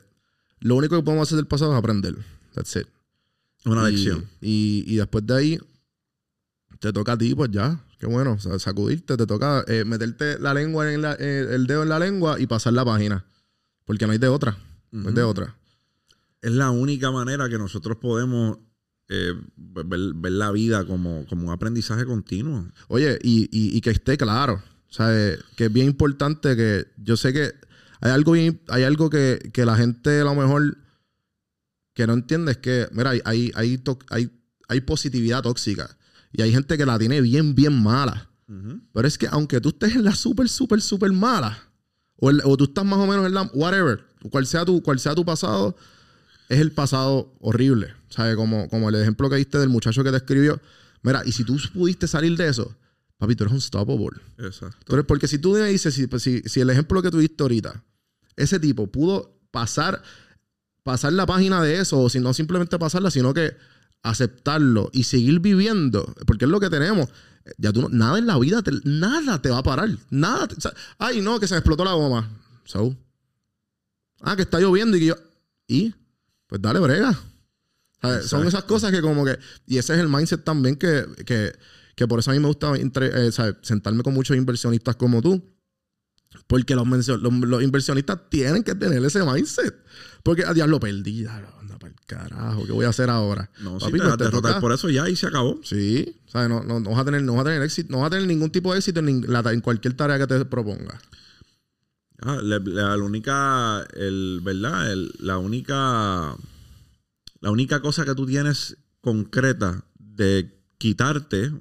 Lo único que podemos hacer del pasado es aprender. That's it. Una Y- lección. Y, y después de ahí, te toca a ti, pues ya. Qué bueno, o sea, sacudirte, te toca eh, meterte la lengua en la, eh, el dedo en la lengua y pasar la página. Porque no hay de otra. No hay de otra. Es la única manera que nosotros podemos eh, ver, ver la vida como, como un aprendizaje continuo. Oye, y, y- y que esté claro. O sea, eh, que es bien importante que yo sé que hay algo bien, hay algo que, que la gente a lo mejor que no entiende es que, mira, hay, hay, hay, hay, hay positividad tóxica. Y hay gente que la tiene bien, bien mala. Pero es que aunque tú estés en la súper, súper, súper mala, o, el- o tú estás más o menos en la, whatever, cual sea tu, cual sea tu pasado, es el pasado horrible. ¿Sabes? Como, como el ejemplo que diste del muchacho que te escribió. Mira, y si tú pudiste salir de eso, papi, tú eres unstoppable. Exacto. Tú eres- porque si tú me dices, si, si, si el ejemplo que tuviste ahorita, ese tipo pudo pasar, pasar la página de eso, o si no simplemente pasarla, sino que aceptarlo y seguir viviendo, porque es lo que tenemos. Ya tú no- nada en la vida, te- nada te va a parar. Nada. te- o sea, ay, no, que se me explotó la goma. So. Ah, que está lloviendo y que yo. ¿Y? Pues dale brega. Son esas cosas que como que... Y ese es el mindset también que, que, que por eso a mí me gusta entre- eh, sentarme con muchos inversionistas como tú. Porque los, mencio- los, los inversionistas tienen que tener ese mindset. Porque a diablo perdí. diablo, Anda para el carajo. ¿Qué voy a hacer ahora? No, Papi, te pues vas a derrotar por eso ya y se acabó. Sí. ¿sabes? No, no, no vas a tener, no vas a tener éxito. No vas a tener ningún tipo de éxito en, nin- la- en cualquier tarea que te proponga. Ah, la, la- la única, el, ¿verdad? El- la única, la única cosa que tú tienes concreta de quitarte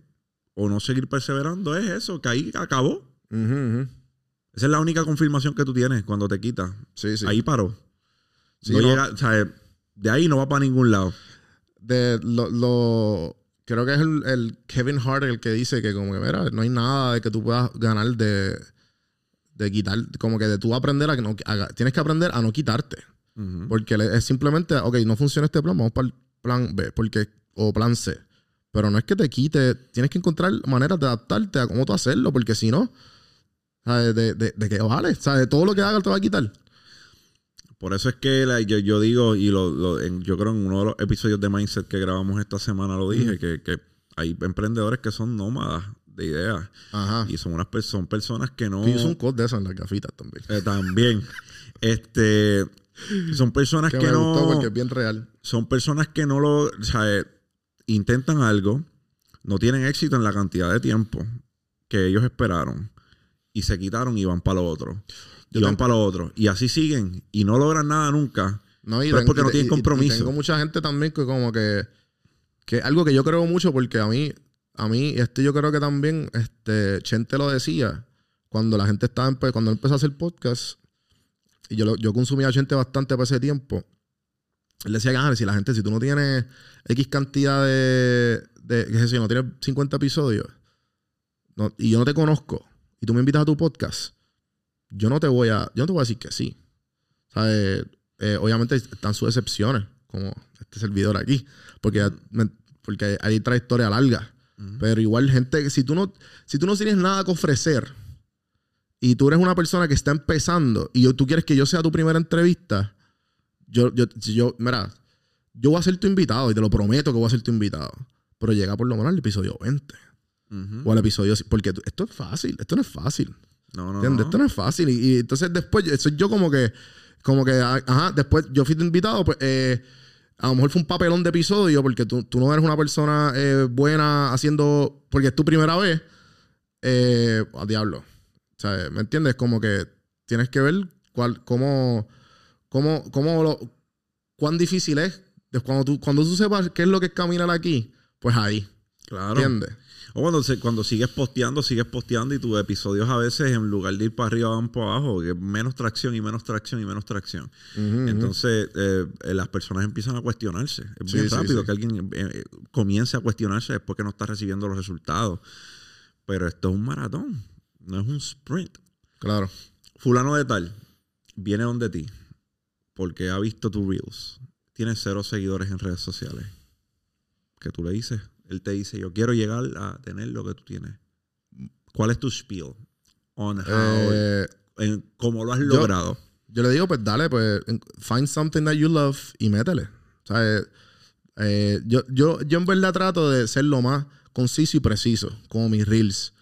o no seguir perseverando es eso, que ahí acabó. Esa es la única confirmación que tú tienes cuando te quitas. Sí, sí. Ahí paró. Sí, no no. llega, o sea, de ahí no va para ningún lado. de lo, lo- creo que es el, el Kevin Hart el que dice que como que mira, no hay nada de que tú puedas ganar de, de quitar, como que de tú aprender a que no, a- tienes que aprender a no quitarte. Porque le- es simplemente, ok, no funciona este plan, vamos para el plan B, porque, o plan C. Pero no es que te quite, tienes que encontrar maneras de adaptarte a cómo tú hacerlo, porque si no, ¿sabes? De, de, de qué vale, ¿sabes? De todo lo que hagas te va a quitar. Por eso es que la- yo, yo digo, y lo, lo- en- yo creo en uno de los episodios de Mindset que grabamos esta semana lo dije, que, que hay emprendedores que son nómadas de ideas. Ajá. Y son unas son personas que no. Yo un code de eso en las gafitas también. Eh, también. este. Son personas Que que, me no. gustó porque es bien real. Son personas que no lo. O sea, eh, intentan algo, no tienen éxito en la cantidad de tiempo que ellos esperaron. Y se quitaron y van para lo otro. Y van para lo otro. Y así siguen. Y no logran nada nunca. No, y Pero es porque no y- tienen y- y compromiso. tengo mucha gente también que como que... Que algo que yo creo mucho porque a mí... A mí, este yo creo que también... Este, Chente lo decía. Cuando la gente estaba... Cuando empezó a hacer podcast... Y yo, yo consumía a Chente bastante por ese tiempo. Él decía que, ah, si la gente... Si tú no tienes X cantidad de... de qué sé yo, no tienes 50 episodios... no- y yo no te conozco... Y tú me invitas a tu podcast... Yo no te voy a... Yo no te voy a decir que sí. ¿Sabes? Eh, obviamente están sus excepciones, como este servidor aquí, porque, me- porque hay trayectoria larga. Pero igual, gente, si tú no, si tú no tienes nada que ofrecer y tú eres una persona que está empezando y yo- tú quieres que yo sea tu primera entrevista, yo, yo, yo, mira, yo voy a ser tu invitado y te lo prometo que voy a ser tu invitado. Pero llega por lo menos al episodio 20 Ujú. o al episodio. Porque esto es fácil, esto no es fácil. No, no, ¿Entiendes? no. Esto no es fácil. Y, y entonces después, eso yo como que, como que, ah, ajá, después yo fui invitado, pues eh, a lo mejor fue un papelón de episodio porque tú, tú no eres una persona eh, buena haciendo, porque es tu primera vez, eh, a diablo. O sea, ¿me entiendes? Como que tienes que ver cuál, cómo, cómo, cómo lo, cuán difícil es. Cuando tú, cuando tú sepas qué es lo que es caminar aquí, pues ahí. Claro. ¿Entiendes? O cuando, cuando sigues posteando, sigues posteando y tus episodios a veces, en lugar de ir para arriba, van para abajo, que menos tracción y menos tracción y menos tracción. Entonces, eh, las personas empiezan a cuestionarse. Es bien rápido que alguien eh, comience a cuestionarse después que no está recibiendo los resultados. Pero esto es un maratón, no es un sprint. Claro. Fulano de tal viene donde ti porque ha visto tus reels. Tienes cero seguidores en redes sociales. ¿Qué tú le dices? Él te dice, yo quiero llegar a tener lo que tú tienes. ¿Cuál es tu spiel? On how, eh, ¿Cómo lo has logrado? Yo le digo, pues dale, pues find something that you love y métele. O sea, eh, yo, yo, yo en verdad trato de ser lo más conciso y preciso, como mis reels.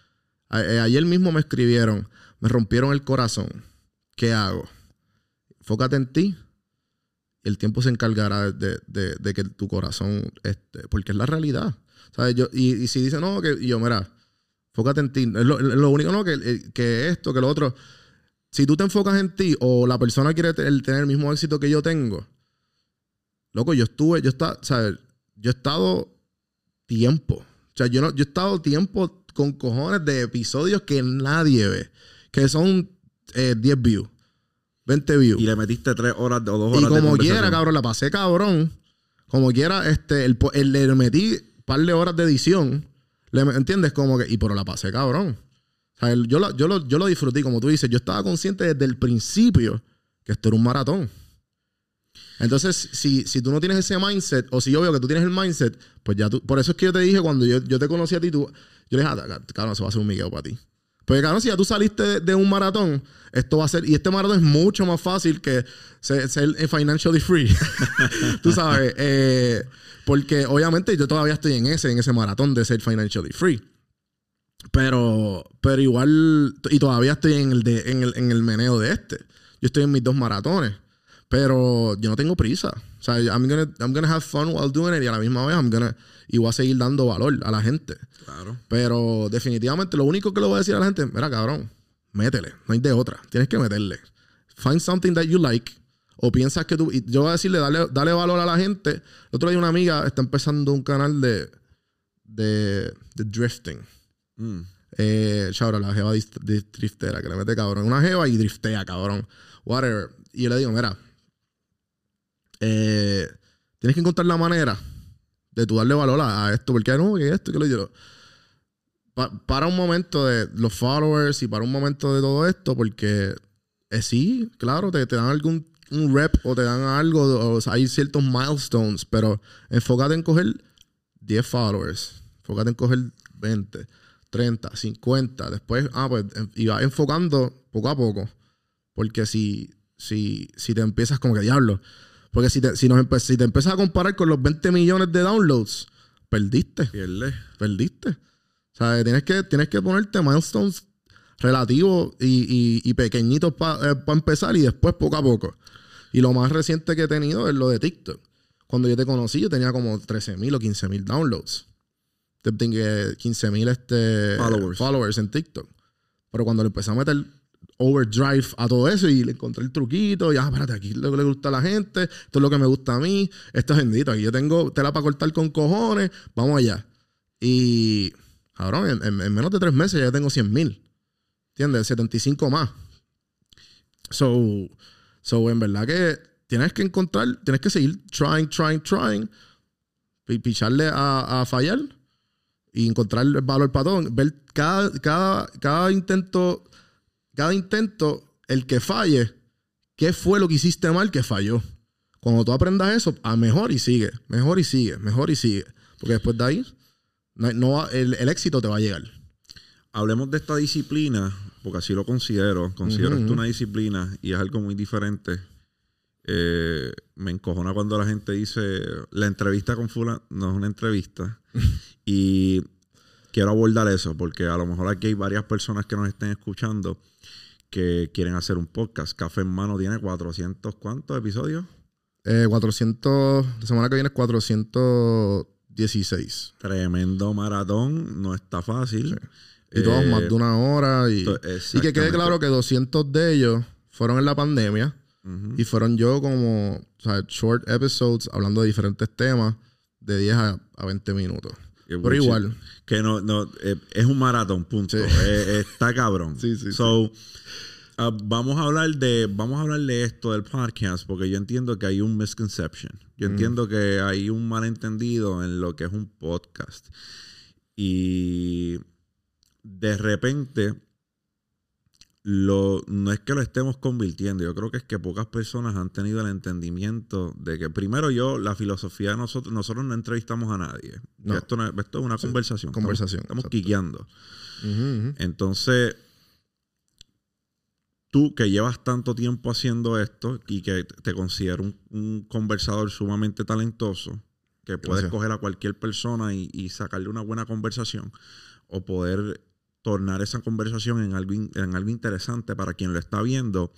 Eh, ayer mismo me escribieron, me rompieron el corazón. ¿Qué hago? Fócate en ti. El tiempo se encargará de, de que tu corazón, este, porque es la realidad. Yo, y, si dice, no, que yo, mira, fócate en ti. Es lo, único, no, que, que, esto, que lo otro. Si tú te enfocas en ti o la persona quiere tener el mismo éxito que yo tengo, loco, yo estuve, yo estaba, ¿sabes? Yo he estado tiempo. O sea, yo, no, yo he estado tiempo con cojones de episodios que nadie ve, que son 10 eh, views, 20 views. Y le metiste 3 horas o 2 horas. Y como quiera, cabrón, la pasé cabrón. Como quiera, este, el, el, le metí par de horas de edición, ¿le entiendes? Como que, y pero la pasé cabrón. Yo, lo, yo, lo, yo lo disfruté, como tú dices, yo estaba consciente desde el principio que esto era un maratón. Entonces, si, si tú no tienes ese mindset, o si yo veo que tú tienes el mindset, pues ya tú. Por eso es que yo te dije cuando yo, yo te conocí a ti, tú, yo le dije, ah, cabrón, se va a hacer un miguel para ti. Porque, cabrón, si ya tú saliste de, un maratón, esto va a ser. Y este maratón es mucho más fácil que ser, ser financially free. tú sabes. Eh, porque obviamente yo todavía estoy en ese, en ese maratón de ser financially free. Pero, pero igual, y todavía estoy en el, de, en, el, en el meneo de este. Yo estoy en mis dos maratones. Pero yo no tengo prisa. O sea, I'm gonna, I'm gonna have fun while doing it y a la misma vez I'm gonna, y voy a seguir dando valor a la gente. Claro. Pero definitivamente lo único que le voy a decir a la gente, mira cabrón, métele, no hay de otra. Tienes que meterle. Find something that you like o piensas que tú. Y yo voy a decirle, dale, dale valor a la gente. El otro día una amiga está empezando un canal de. de, de drifting. Mm. Eh, la jeva driftera, que le mete cabrón. Una jeva y driftea, cabrón. Whatever. Y yo le digo, mira. Eh, tienes que encontrar la manera de tú darle valor a, esto. Porque no, que esto, que lo digo. para un momento de los followers y para un momento de todo esto, porque eh, sí, claro, te, te dan algún un rep o te dan algo, o hay ciertos milestones, pero enfócate en coger 10 followers, enfócate en coger 20, 30, 50, después, ah, pues, y vas enfocando poco a poco, porque si, si, si te empiezas como que diablo, porque si te, si, nos si te empiezas a comparar con los 20 millones de downloads, perdiste. Perdiste. O sea, tienes que, tienes que ponerte milestones relativos y, y, pequeñitos para eh, empezar y después poco a poco. Y lo más reciente que he tenido es lo de TikTok. Cuando yo te conocí, yo tenía como 13.000 o 15.000 downloads. Tengo 15.000 este, followers. en TikTok. Pero cuando le empecé a meter overdrive a todo eso y le encontré el truquito, ya, ah, espérate, aquí es lo que le gusta a la gente, esto es lo que me gusta a mí, esto es bendito, aquí yo tengo tela para cortar con cojones, vamos allá. Y, cabrón, en, menos de tres meses ya tengo 100.000. ¿Entiendes? 75 más. So, So, en verdad que tienes que encontrar, tienes que seguir trying, trying, trying, picharle a, fallar y encontrar el valor todo. Ver cada, cada, cada intento, cada intento, el que falle, qué fue lo que hiciste mal que falló. Cuando tú aprendas eso, a mejor y sigue, mejor y sigue, mejor y sigue. Porque después de ahí, no, el, el éxito te va a llegar. Hablemos de esta disciplina porque así lo considero. Considero esto una disciplina y es algo muy diferente. Eh, me encojona cuando la gente dice la entrevista con Fula no es una entrevista. y quiero abordar eso porque a lo mejor aquí hay varias personas que nos estén escuchando que quieren hacer un podcast. Café en mano tiene 400, ¿cuántos episodios? 400, eh, la semana que viene es 416. Tremendo maratón, no está fácil. Y todos más de una hora. Y, y que quede claro que 200 de ellos fueron en la pandemia. Y fueron yo como, o sea, short episodes hablando de diferentes temas de 10 a, 20 minutos. Pero igual. Que no, no, eh, es un maratón, punto. Eh, está cabrón. Sí, sí. So, ah, vamos a hablar de. Vamos a hablar de esto del podcast, porque yo entiendo que hay un misconception. Yo entiendo que hay un malentendido en lo que es un podcast. Y de repente lo, no es que lo estemos convirtiendo, yo creo que es que pocas personas han tenido el entendimiento de que, primero yo, la filosofía de nosotros, nosotros no entrevistamos a nadie. Esto, es una conversación. Conversación. Estamos, quiqueando. Entonces, tú que llevas tanto tiempo haciendo esto y que te considero un, conversador sumamente talentoso, que puedes coger a cualquier persona y, y sacarle una buena conversación o poder tornar esa conversación en algo, en algo interesante para quien lo está viendo.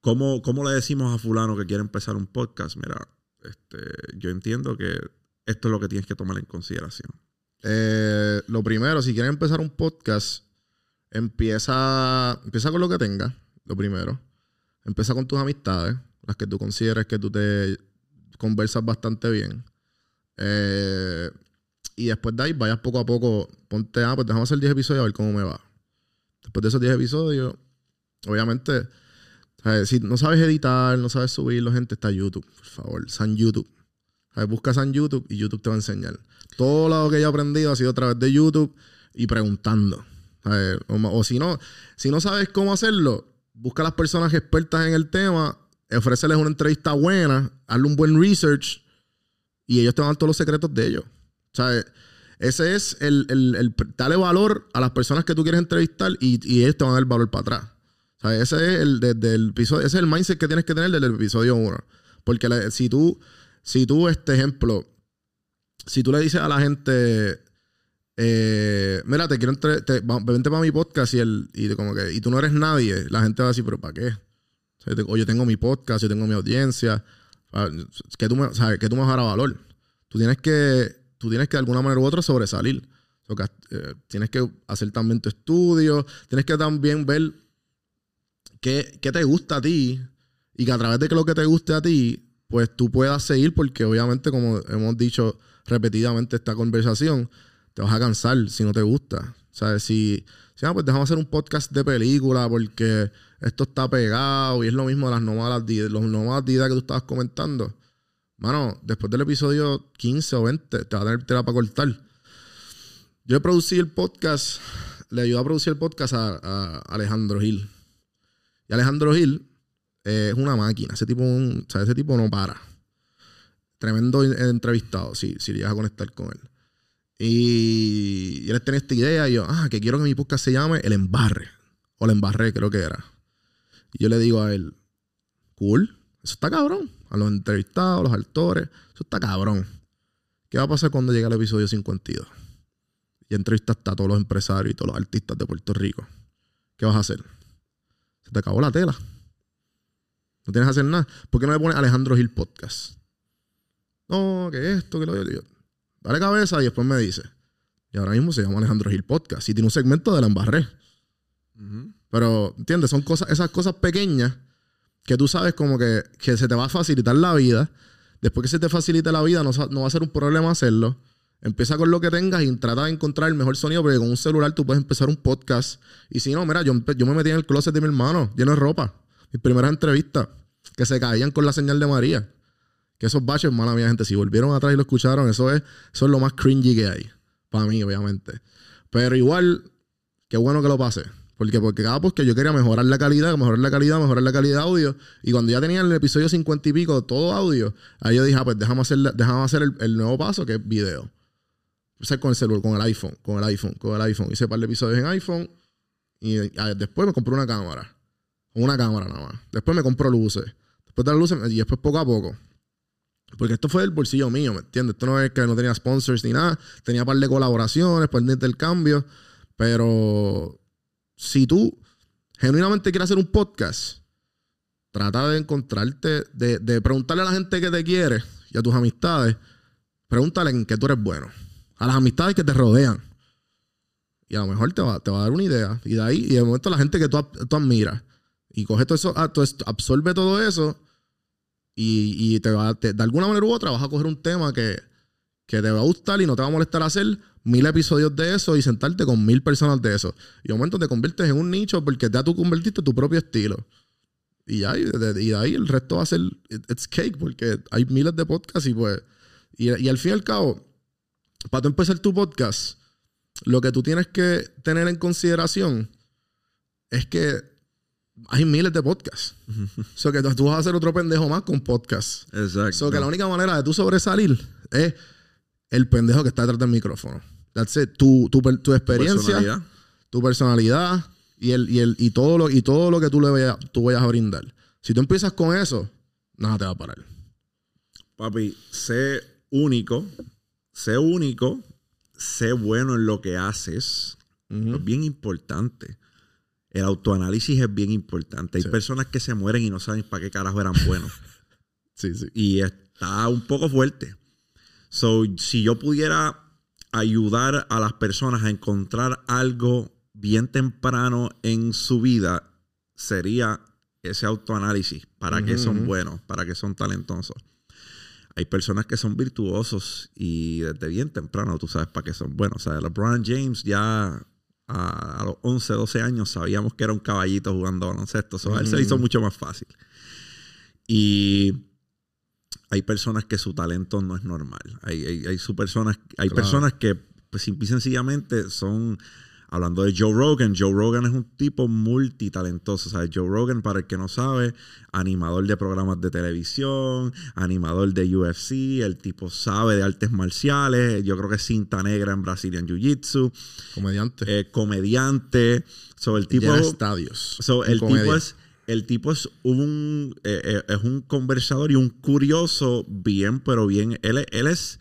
¿Cómo, ¿Cómo, le decimos a fulano que quiere empezar un podcast? Mira, este, yo entiendo que esto es lo que tienes que tomar en consideración. Eh, lo primero, si quieres empezar un podcast, empieza, empieza con lo que tengas, lo primero. Empieza con tus amistades, las que tú consideres que tú te conversas bastante bien. Eh, y después de ahí vayas poco a poco, ponte, ah, pues déjame hacer 10 episodios a ver cómo me va. Después de esos 10 episodios, obviamente, si no sabes editar, no sabes subirlo, gente, está YouTube, por favor, San YouTube. Busca San YouTube y YouTube te va a enseñar. Todo lo que yo he aprendido ha sido a través de YouTube y preguntando. O, si no, si no sabes cómo hacerlo, busca a las personas expertas en el tema, ofréceles una entrevista buena, hazle un buen research y ellos te van a dar todos los secretos de ellos. Sea, ese es el, el, Dale valor a las personas que tú quieres entrevistar y, y ellos te van a dar valor para atrás. O ese es el desde el episodio, ese es el mindset que tienes que tener desde el episodio 1. Porque si tú, si tú, este ejemplo, si tú le dices a la gente, eh, mira, te quiero te, vente para mi podcast y, el, y, como que, y tú no eres nadie, la gente va a decir, pero ¿para qué? O, yo tengo mi podcast, yo tengo mi audiencia, ah, que tú me, sabes, que tú me vas a dar valor. Tú tienes que tú tienes que de alguna manera u otra sobresalir. Eh, tienes que hacer también tu estudio, tienes que también ver qué, te gusta a ti y que a través de lo que te guste a ti, pues tú puedas seguir porque obviamente como hemos dicho repetidamente esta conversación, te vas a cansar si no te gusta. O sea, si, si ah, pues dejamos hacer un podcast de película porque esto está pegado y es lo mismo de las nómadas, los nómadas de que tú estabas comentando. Mano, después del episodio 15 o 20, te va a tener tela para cortar. Yo he producido el podcast, le ayudé a producir el podcast a, Alejandro Gil. Y Alejandro Gil es una máquina. Ese tipo, ese tipo no para. Tremendo entrevistado, si, si llegas a conectar con él. Y, y él tenía esta idea y yo, ah, que quiero que mi podcast se llame El Embarre. O El Embarre, creo que era. Y yo le digo a él, cool, eso está cabrón a los entrevistados, a los actores. Eso está cabrón. ¿Qué va a pasar cuando llegue el episodio 52? Y entrevistaste a todos los empresarios y todos los artistas de Puerto Rico. ¿Qué vas a hacer? Se te acabó la tela. No tienes que hacer nada. ¿Por qué no le pones Alejandro Gil Podcast? No, que esto, que lo yo. Dale cabeza y después me dice. Y ahora mismo se llama Alejandro Gil Podcast. Y tiene un segmento de la embarré. Pero, ¿entiendes? Son cosas, esas cosas pequeñas que tú sabes como que, se te va a facilitar la vida. Después que se te facilite la vida, no, va a ser un problema hacerlo. Empieza con lo que tengas y trata de encontrar el mejor sonido, porque con un celular tú puedes empezar un podcast. Y si no, mira, yo, yo me metí en el closet de mi hermano, lleno de ropa. Mis primeras entrevistas, que se caían con la señal de María. Que esos baches, mala mía, gente, si volvieron atrás y lo escucharon, eso es, eso es lo más cringy que hay. Para mí, obviamente. Pero igual, qué bueno que lo pase. Porque, porque cada que yo quería mejorar la calidad, mejorar la calidad, mejorar la calidad de audio. Y cuando ya tenía el episodio 50 y pico todo audio, ahí yo dije, ah, pues déjame hacer, déjame hacer el, nuevo paso que es video. O con el celular, con el iPhone, con el iPhone, con el iPhone. Hice un par de episodios en iPhone. Y después me compré una cámara. Una cámara nada más. Después me compró luces. Después de las luces, y después poco a poco. Porque esto fue del bolsillo mío, ¿me entiendes? Esto no es que no tenía sponsors ni nada. Tenía un par de colaboraciones, par de intercambios. Pero si tú genuinamente quieres hacer un podcast, trata de encontrarte, de, preguntarle a la gente que te quiere y a tus amistades, pregúntale en qué tú eres bueno. A las amistades que te rodean. Y a lo mejor te va, te va a dar una idea. Y de ahí, y de momento la gente que tú, admiras. Y coge todo eso, ah, absorbe todo eso. Y, te va, de alguna manera u otra vas a coger un tema que, que te va a gustar y no te va a molestar hacer mil episodios de eso y sentarte con mil personas de eso. Y de momento te conviertes en un nicho porque ya tú convertiste tu propio estilo. Y ya, y de, ahí el resto va a ser, it's cake, porque hay miles de podcasts y pues, y, y al fin y al cabo, para tú empezar tu podcast, lo que tú tienes que tener en consideración es que hay miles de podcasts. so que tú vas a hacer otro pendejo más con podcasts. Exacto. So que la única manera de tú sobresalir es el pendejo que está detrás del micrófono. That's it. Tu, tu, tu experiencia, Personalidad. tu personalidad y, el, y, el, y, todo lo, y todo lo que tú le vayas, tú vayas a brindar. Si tú empiezas con eso, nada te va a parar. Papi, sé único, sé único, sé bueno en lo que haces. Es bien importante. El autoanálisis es bien importante. Hay Sí. personas que se mueren y no saben para qué carajo eran buenos. Sí, sí. y está un poco fuerte. So, si yo pudiera ayudar a las personas a encontrar algo bien temprano en su vida, sería ese autoanálisis. ¿Para qué son buenos? ¿Para qué son talentosos? Hay personas que son virtuosos y desde bien temprano tú sabes para qué son buenos. O sea, LeBron James ya a, los 11, 12 años sabíamos que era un caballito jugando baloncesto. So, a él se le hizo mucho más fácil. Y hay personas que su talento no es normal. Hay, hay, hay su personas, hay Claro. personas que pues, simple y sencillamente son, hablando de Joe Rogan, Joe Rogan es un tipo multitalentoso. O sea, Joe Rogan, para el que no sabe, animador de programas de televisión, animador de UFC, el tipo sabe de artes marciales, yo creo que es cinta negra en Brazilian Jiu-Jitsu, Comediante. eh, comediante. So, el tipo... Llena estadios. So, el comedia. tipo es el tipo es un eh, eh, es un conversador y un curioso bien pero bien él, es- él es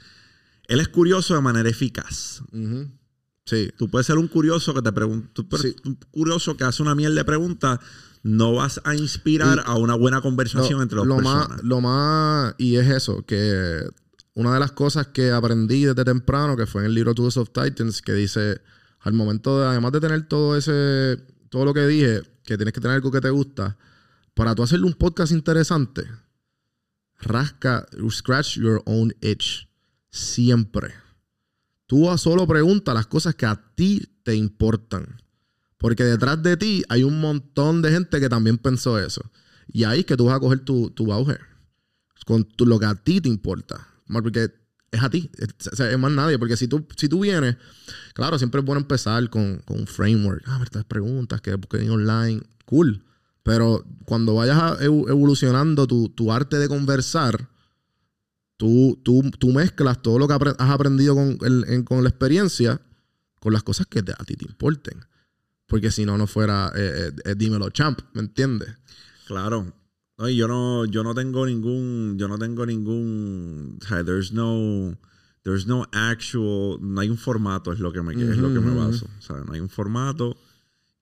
él es curioso de manera eficaz. Sí. tú puedes ser un curioso que te pregunta Sí. un curioso que hace una miel de preguntas no vas a inspirar Y a una buena conversación entre dos lo personas más, lo más, y es eso, que una de las cosas que aprendí desde temprano, que fue en el libro Tools of Titans, que dice, al momento de, además de tener todo ese, todo lo que dije, que tienes que tener algo que te gusta, para tú hacerle un podcast interesante, rasca, scratch your own itch. Siempre. Tú a solo pregunta las cosas que a ti te importan. Porque detrás de ti hay un montón de gente que también pensó eso. Y ahí es que tú vas a coger tu, tu auge. Con lo que a ti te importa. Porque es a ti. Es, más nadie. Porque si tú, si tú vienes, claro, siempre es bueno empezar con, con un framework. Ah, estas preguntas que busqué online. Cool. Pero cuando vayas evolucionando tu, tu arte de conversar, tú, tú, tú mezclas todo lo que has aprendido con, el- con la experiencia con las cosas que a ti te importen. Porque si no, no fuera eh, eh, eh, dímelo, champ, ¿me entiendes? Claro. No, y yo no, yo no tengo ningún, yo no tengo ningún, there's no, there's no actual, no hay un formato, es lo que me, es lo que me baso. O sea, no hay un formato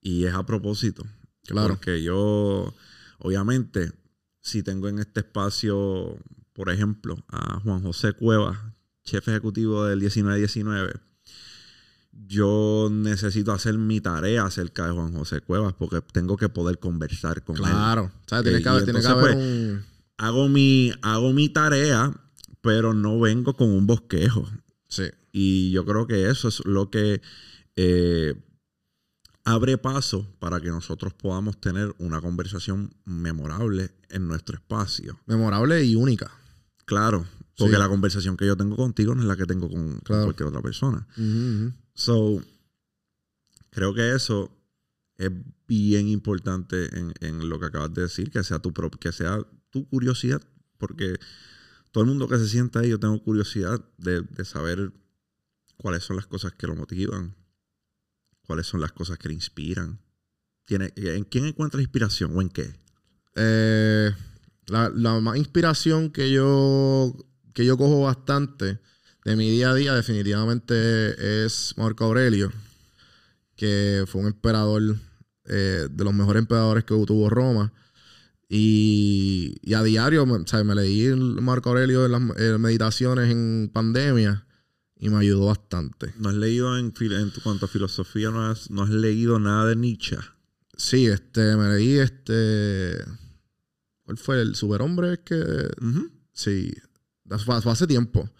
y es a propósito. Claro. Porque yo, obviamente, si tengo en este espacio, por ejemplo, a Juan José Cuevas, jefe ejecutivo del 1919, yo necesito hacer mi tarea acerca de Juan José Cuevas porque tengo que poder conversar con él Claro. O sea, tiene que haber, tiene que entonces, haber pues, un... hago mi, hago mi tarea, pero no vengo con un bosquejo. Sí. Y yo creo que eso es lo que eh, abre paso para que nosotros podamos tener una conversación memorable en nuestro espacio. Memorable y única. Claro, porque Sí. la conversación que yo tengo contigo no es la que tengo con, cualquier otra persona. Ujú. So, creo que eso es bien importante en, en lo que acabas de decir, que sea tu que sea tu curiosidad, porque todo el mundo que se sienta ahí, yo tengo curiosidad de, de saber cuáles son las cosas que lo motivan, cuáles son las cosas que le inspiran. ¿Tiene, ¿En quién encuentra inspiración o en qué? Eh, la, la más inspiración que yo, que yo cojo bastante de mi día a día definitivamente es Marco Aurelio, que fue un emperador eh, de los mejores emperadores que tuvo Roma. Y, y a diario me, o sea, me leí Marco Aurelio en las meditaciones en pandemia y me ayudó bastante. ¿No has leído en, cuanto a filosofía, no has, no has leído nada de Nietzsche? Sí, este, me leí este... ¿Cuál fue? ¿El superhombre? Es que... Sí, fue, fue hace tiempo.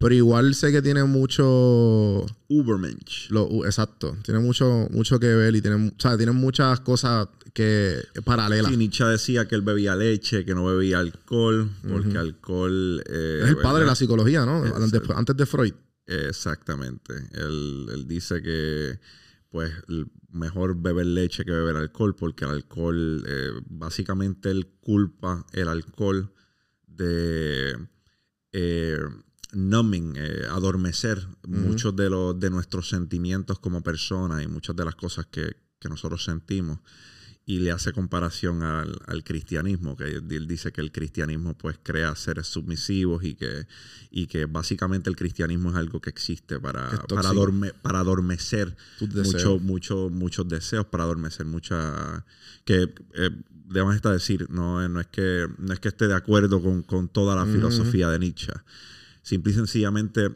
Pero igual sé que tiene mucho. Ubermensch. Lo, exacto. Tiene mucho, mucho que ver y tiene, o sea, tiene muchas cosas que paralelas. Sí, Nietzsche decía que él bebía leche, que no bebía alcohol, porque alcohol... eh, es el padre de la psicología, ¿no? Es Antes, de Freud. Exactamente. Él, él dice que pues mejor beber leche que beber alcohol porque el alcohol, eh, básicamente él culpa el alcohol de eh, numbing, eh, adormecer muchos de, los, de nuestros sentimientos como personas y muchas de las cosas que, que nosotros sentimos. Y le hace comparación al, al cristianismo, que él dice que el cristianismo pues crea seres submisivos y que, y que básicamente el cristianismo es algo que existe para, para, adorme- para adormecer Tus mucho, muchos deseos, para adormecer mucha... Que eh, debemos estar decir, no, no, es que, no es que esté de acuerdo con, con toda la Ujú. filosofía de Nietzsche. Simple y sencillamente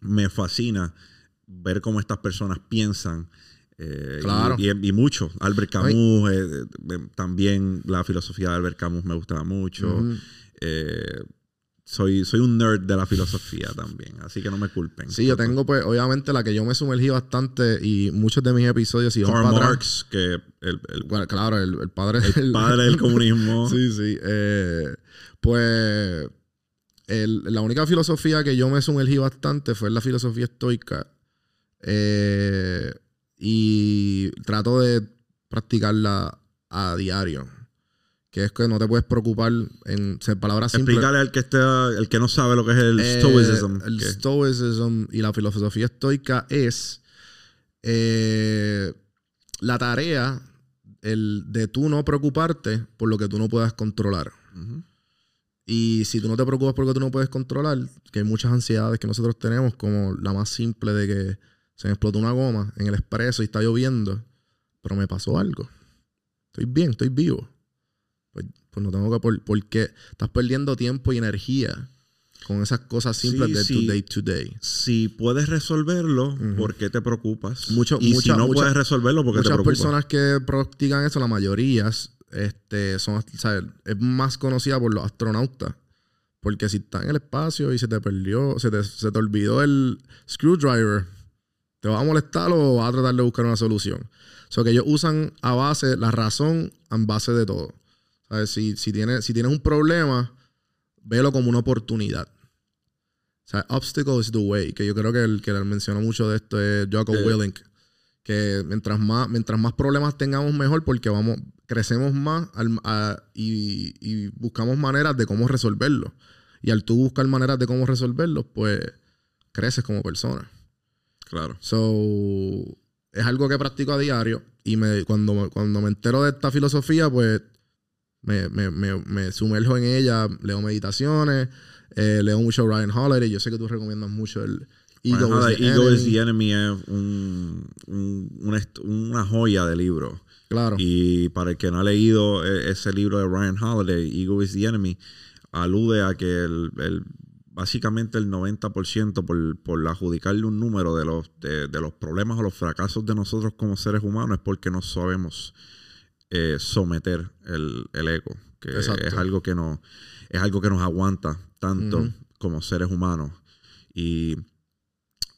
me fascina ver cómo estas personas piensan. eh, y- Claro. y, y mucho. Albert Camus, eh, eh, también la filosofía de Albert Camus me gustaba mucho. Eh, soy, soy un nerd de la filosofía también, así que no me culpen. Sí, yo tengo, pues, obviamente, la que yo me sumergí bastante y muchos de mis episodios, si Karl atrás- Marx, que el, el Bueno, claro, el, el padre el padre del comunismo. Sí, sí. pues el- la única filosofía que yo me sumergí bastante fue la filosofía estoica. Eh, y trato de practicarla a diario. Que es que no te puedes preocupar en ser palabras simples. Explicarle al que está, el que no sabe lo que es el Eh, stoicism. El que- stoicism y la filosofía estoica es eh, la tarea el de tú no preocuparte por lo que tú no puedas controlar. Y si tú no te preocupas por lo que tú no puedes controlar, que hay muchas ansiedades que nosotros tenemos, como la más simple de que se me explotó una goma en el expreso y está lloviendo, pero me pasó algo. Estoy bien, estoy vivo. Pues, pues no tengo que... Por, porque estás perdiendo tiempo y energía con esas cosas simples Sí, de sí. tu day to day. Si puedes resolverlo, ¿por qué te preocupas? Mucho- y mucha- si no mucha- puedes resolverlo, ¿por qué te Muchas personas que practican eso, la mayoría, este, son, o sea, es más conocida por los astronautas. Porque si estás en el espacio y se te perdió, se te, se te olvidó el screwdriver, ¿te va a molestar o vas a tratar de buscar una solución? O sea, que ellos usan a base, la razón en base de todo. ¿Sabes? Si, si, tienes, si tienes un problema, velo como una oportunidad. O sea, obstacle is the way. Que yo creo que el que le mencionó mucho de esto es Jocko Eh. Willink. Que mientras más, mientras más problemas tengamos, mejor, porque vamos, crecemos más al- a- y, y buscamos maneras de cómo resolverlo. Y al tú buscar maneras de cómo resolverlos, pues creces como persona. Claro. So, es algo que practico a diario. Y me, cuando, me- cuando me entero de esta filosofía, pues me, me, me, me sumerjo en ella, leo meditaciones, eh, leo mucho Ryan Holiday. Yo sé que tú recomiendas mucho el Ego, Bueno, is the Ego is Enemy. the Enemy es un- un- una, joya de libro. Claro. Y para el que no ha leído eh, ese libro de Ryan Holiday, Ego is the Enemy, alude a que el, el- básicamente el 90% por, por adjudicarle un número de los, de, de los problemas o los fracasos de nosotros como seres humanos es porque no sabemos eh, someter el, el ego, que Exacto. es algo que nos, es algo que nos aguanta tanto como seres humanos. Y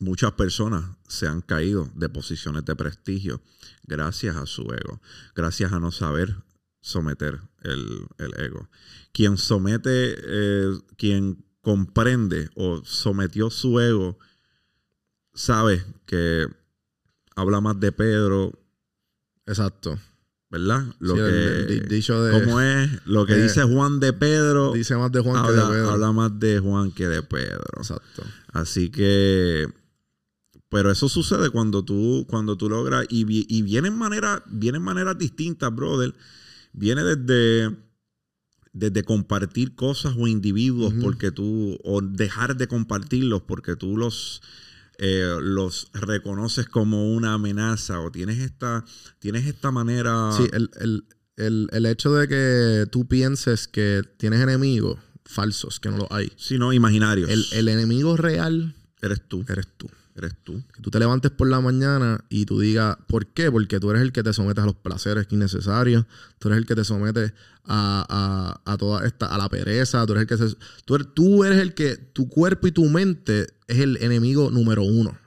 muchas personas se han caído de posiciones de prestigio gracias a su ego, gracias a no saber someter el, el ego. Quien somete, eh, quien comprende o sometió su ego, sabe que habla más de Pedro, Exacto. ¿verdad? Lo Sí, que, el dicho de- ¿Cómo es? Lo que eh, dice Juan de Pedro, Dice más de Juan habla, que de Pedro. habla más de Juan que de Pedro. Exacto. Así que, pero eso sucede cuando tú, cuando tú logras, y, y vienen maneras, vienen maneras distintas, brother. Viene desde, desde compartir cosas o individuos porque tú, o dejar de compartirlos porque tú los, eh, los reconoces como una amenaza o tienes esta, tienes esta manera. Sí, el, el, el, el hecho de que tú pienses que tienes enemigos falsos, que no los hay. sino imaginarios. El, el enemigo real Eres tú. eres tú. Eres tú. Que tú te levantes por la mañana y tú digas, ¿por qué? Porque tú eres el que te sometes a los placeres innecesarios, tú eres el que te sometes a, a, a toda esta, a la pereza, tú eres el que se, tú, eres, tú eres el que, tu cuerpo y tu mente es el enemigo número uno.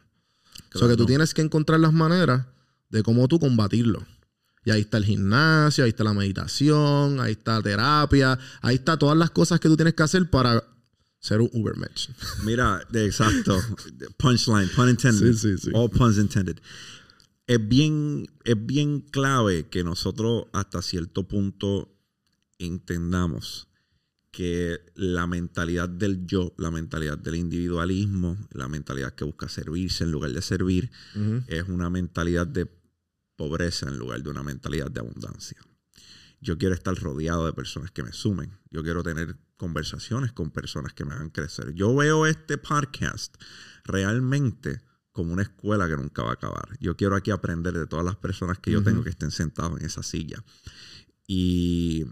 O sea que tú tienes que encontrar las maneras de cómo tú combatirlo. Y ahí está el gimnasio, ahí está la meditación, ahí está la terapia, ahí está todas las cosas que tú tienes que hacer para ser un Ubermatch. Mira, de exacto. Punchline, pun intended. Sí, sí, sí. All puns intended. Es bien, es bien clave que nosotros hasta cierto punto entendamos que la mentalidad del yo, la mentalidad del individualismo, la mentalidad que busca servirse en lugar de servir, es una mentalidad de pobreza en lugar de una mentalidad de abundancia. Yo quiero estar rodeado de personas que me sumen. Yo quiero tener conversaciones con personas que me hagan crecer. Yo veo este podcast realmente como una escuela que nunca va a acabar. Yo quiero aquí aprender de todas las personas que yo tengo que estén sentados en esa silla. Y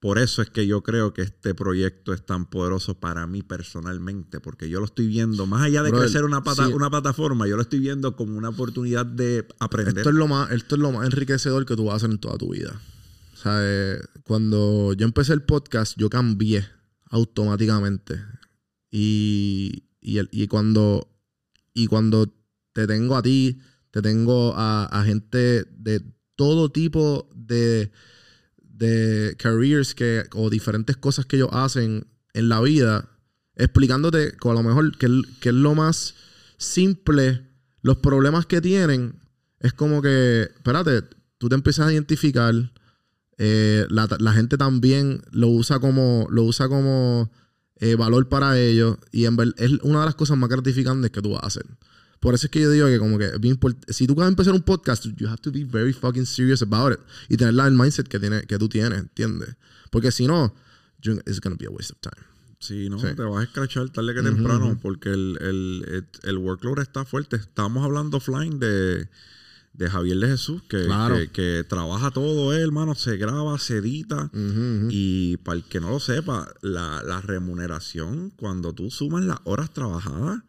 por eso es que yo creo que este proyecto es tan poderoso para mí personalmente, porque yo lo estoy viendo, más allá de crecer una, pata- sí. una plataforma, yo lo estoy viendo como una oportunidad de aprender. Esto es, lo más, esto es lo más enriquecedor que tú vas a hacer en toda tu vida. Cuando yo empecé el podcast, yo cambié automáticamente. Y, y cuando, y cuando te tengo a ti, te tengo a, a gente de todo tipo de, de careers que, o diferentes cosas que ellos hacen en la vida, explicándote con a lo mejor que, que es lo más simple, los problemas que tienen, es como que, espérate, tú te empiezas a identificar, eh, la, la gente también lo usa como, lo usa como eh, valor para ellos y en ver- es una de las cosas más gratificantes que tú vas a hacer. Por eso es que yo digo que como que si tú vas a empezar un podcast, you have to be very fucking serious about it y tener la- el mindset que, tiene, que tú tienes, ¿entiendes? Porque si no, it's gonna be a waste of time. Sí, no, Sí. te vas a escrachar tarde que Ujú, temprano ujú. porque el, el, el, el workload está fuerte. Estábamos hablando offline de, de Javier de Jesús, que, Claro. que, que trabaja todo él, hermano, se graba, se edita. Y para el que no lo sepa, la, la remuneración, cuando tú sumas las horas trabajadas,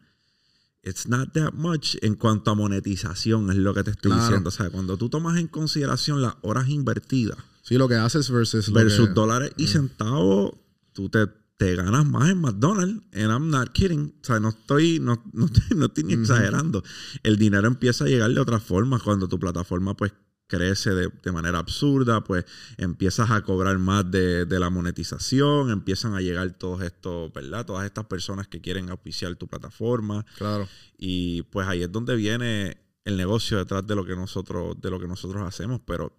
it's not that much en cuanto a monetización, es lo que te estoy Claro. diciendo. O sea, cuando tú tomas en consideración las horas invertidas Sí, lo que haces versus, versus que- dólares y centavos, tú te, te ganas más en McDonald's. And I'm not kidding. O sea, no estoy, no, no, estoy- no estoy ni exagerando. El dinero empieza a llegar de otra forma cuando tu plataforma pues crece de, de manera absurda, pues empiezas a cobrar más de, de la monetización, empiezan a llegar todos estos, ¿verdad? Todas estas personas que quieren auspiciar tu plataforma. Claro. Y pues ahí es donde viene el negocio detrás de lo que nosotros, de lo que nosotros hacemos. Pero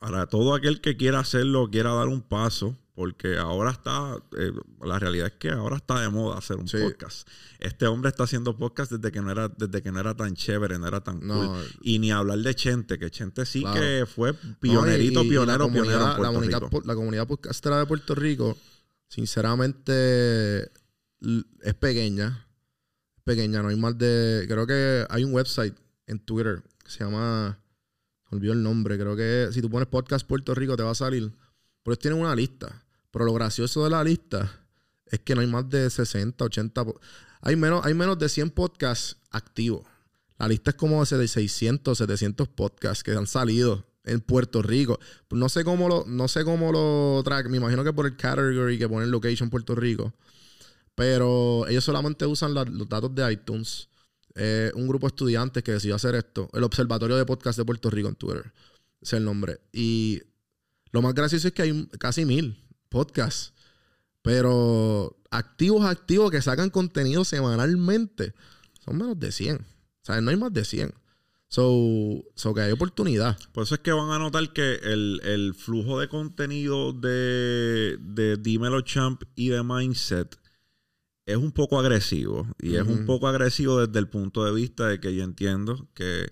para todo aquel que quiera hacerlo, quiera dar un paso, porque ahora está, eh, la realidad es que ahora está de moda hacer un Sí. podcast. Este hombre está haciendo podcast desde que no era, desde que no era tan chévere, no era tan No. cool. Y ni hablar de Chente, que Chente sí Claro. que fue pionerito, y- y- y pionero, la pionero en comunidad, la comunidad, Rico. po- la comunidad podcastera de Puerto Rico, sinceramente, es pequeña. Es pequeña, no hay más de. Creo que hay un website en Twitter que se llama. Me olvidó el nombre. Creo que si tú pones podcast Puerto Rico te va a salir. Pero ellos tienen una lista. Pero lo gracioso de la lista es que no hay más de 60, 80. po- Hay menos, hay menos de 100 podcasts activos. La lista es como de 600, 700 podcasts que han salido en Puerto Rico. No sé cómo lo, no sé cómo lo track. Me imagino que por el category que ponen location Puerto Rico. Pero ellos solamente usan los datos de iTunes. Eh, un grupo de estudiantes que decidió hacer esto. El Observatorio de Podcast de Puerto Rico en Twitter. Es el nombre. Y lo más gracioso es que hay casi mil podcasts. Pero activos, activos que sacan contenido semanalmente. Son menos de 100. O sea, no hay más de 100. So, so que hay oportunidad. Por eso es que van a notar que el, el flujo de contenido de, de Dímelo Champ y de Mindset es un poco agresivo. Y es un poco agresivo desde el punto de vista de que yo entiendo que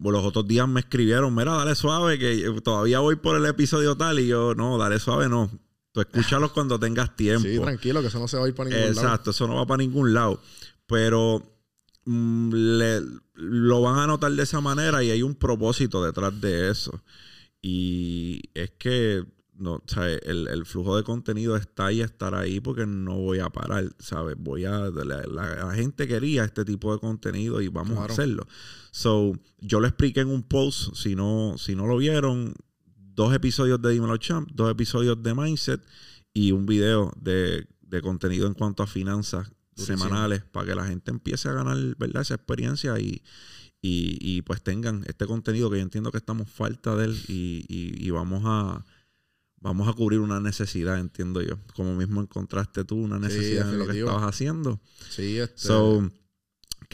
los otros días me escribieron, mira, dale suave, que todavía voy por el episodio tal. Y yo, no, dale suave, no. Tú escúchalos cuando tengas tiempo. Sí, tranquilo, que eso no se va a ir para ningún lado. Exacto, eso no va para ningún lado. Pero mm, le- lo van a notar de esa manera y hay un propósito detrás de eso. Y es que no, ¿sabes? El, el, flujo de contenido está ahí, estará ahí porque no voy a parar, ¿sabes? Voy a, la, gente quería este tipo de contenido y vamos a hacerlo. So, yo lo expliqué en un post, si no, si no lo vieron, dos episodios de Dímelo Champ, dos episodios de Mindset y un video de, de contenido en cuanto a finanzas semanales para que la gente empiece a ganar, ¿verdad? Esa experiencia y, y, y, pues tengan este contenido que yo entiendo que estamos falta de él y, y vamos a vamos a cubrir una necesidad, entiendo yo. Como mismo encontraste tú una necesidad en lo que estabas haciendo. Sí, este... So,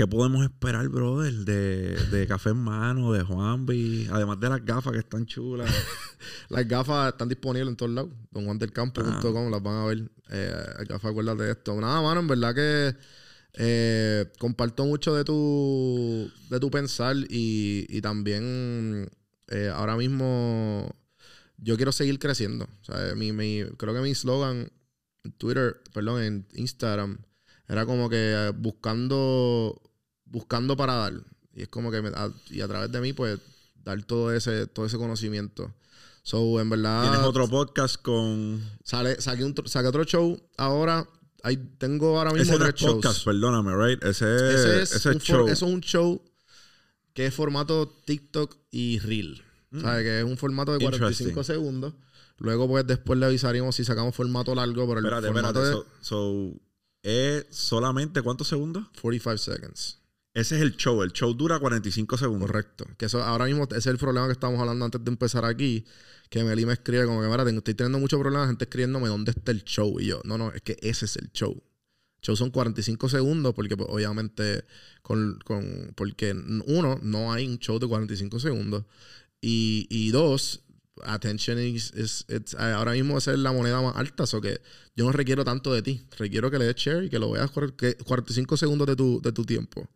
¿qué podemos esperar, brother? De, de Café en Mano, de Juanvi, además de las gafas que están chulas. las gafas están disponibles en todos lados. Donjuandelcampo.com ah. las van a ver. Eh, gafas, acuérdate de esto. Nada, mano, en verdad que eh, comparto mucho de tu, de tu pensar y, y también eh, ahora mismo yo quiero seguir creciendo. O sea, mi, mi, creo que mi slogan en Twitter, perdón, en Instagram, era como que buscando, buscando para dar. Y es como que, a, y a través de mí, pues, dar todo ese, todo ese conocimiento. So, en verdad. Tienes otro podcast con. Sale, saqué, un, saqué otro show ahora. Ahí tengo ahora mismo ese tres podcast, perdóname, right? Ese, es, ese show. eso es un show que es formato TikTok y Reel. Mm. ¿Sabes? Que es un formato de 45 segundos. Luego, pues, después le avisaríamos si sacamos formato largo, pero el espérate, formato espérate. So, ¿Es solamente cuántos segundos? 45 seconds. Ese es el show. El show dura 45 segundos. Correcto. Que eso ahora mismo ese es el problema que estábamos hablando antes de empezar aquí. Que Meli me escribe como que, mira, estoy teniendo muchos problemas, gente escribiéndome dónde está el show. Y yo, no, no, es que ese es el show. Show son 45 segundos porque pues, obviamente con, con, porque uno, no hay un show de 45 segundos. Y, y dos, attention is, ahora mismo es la moneda más alta, so que yo no requiero tanto de ti. Requiero que le des share y que lo veas 45 segundos de tu, de tu tiempo.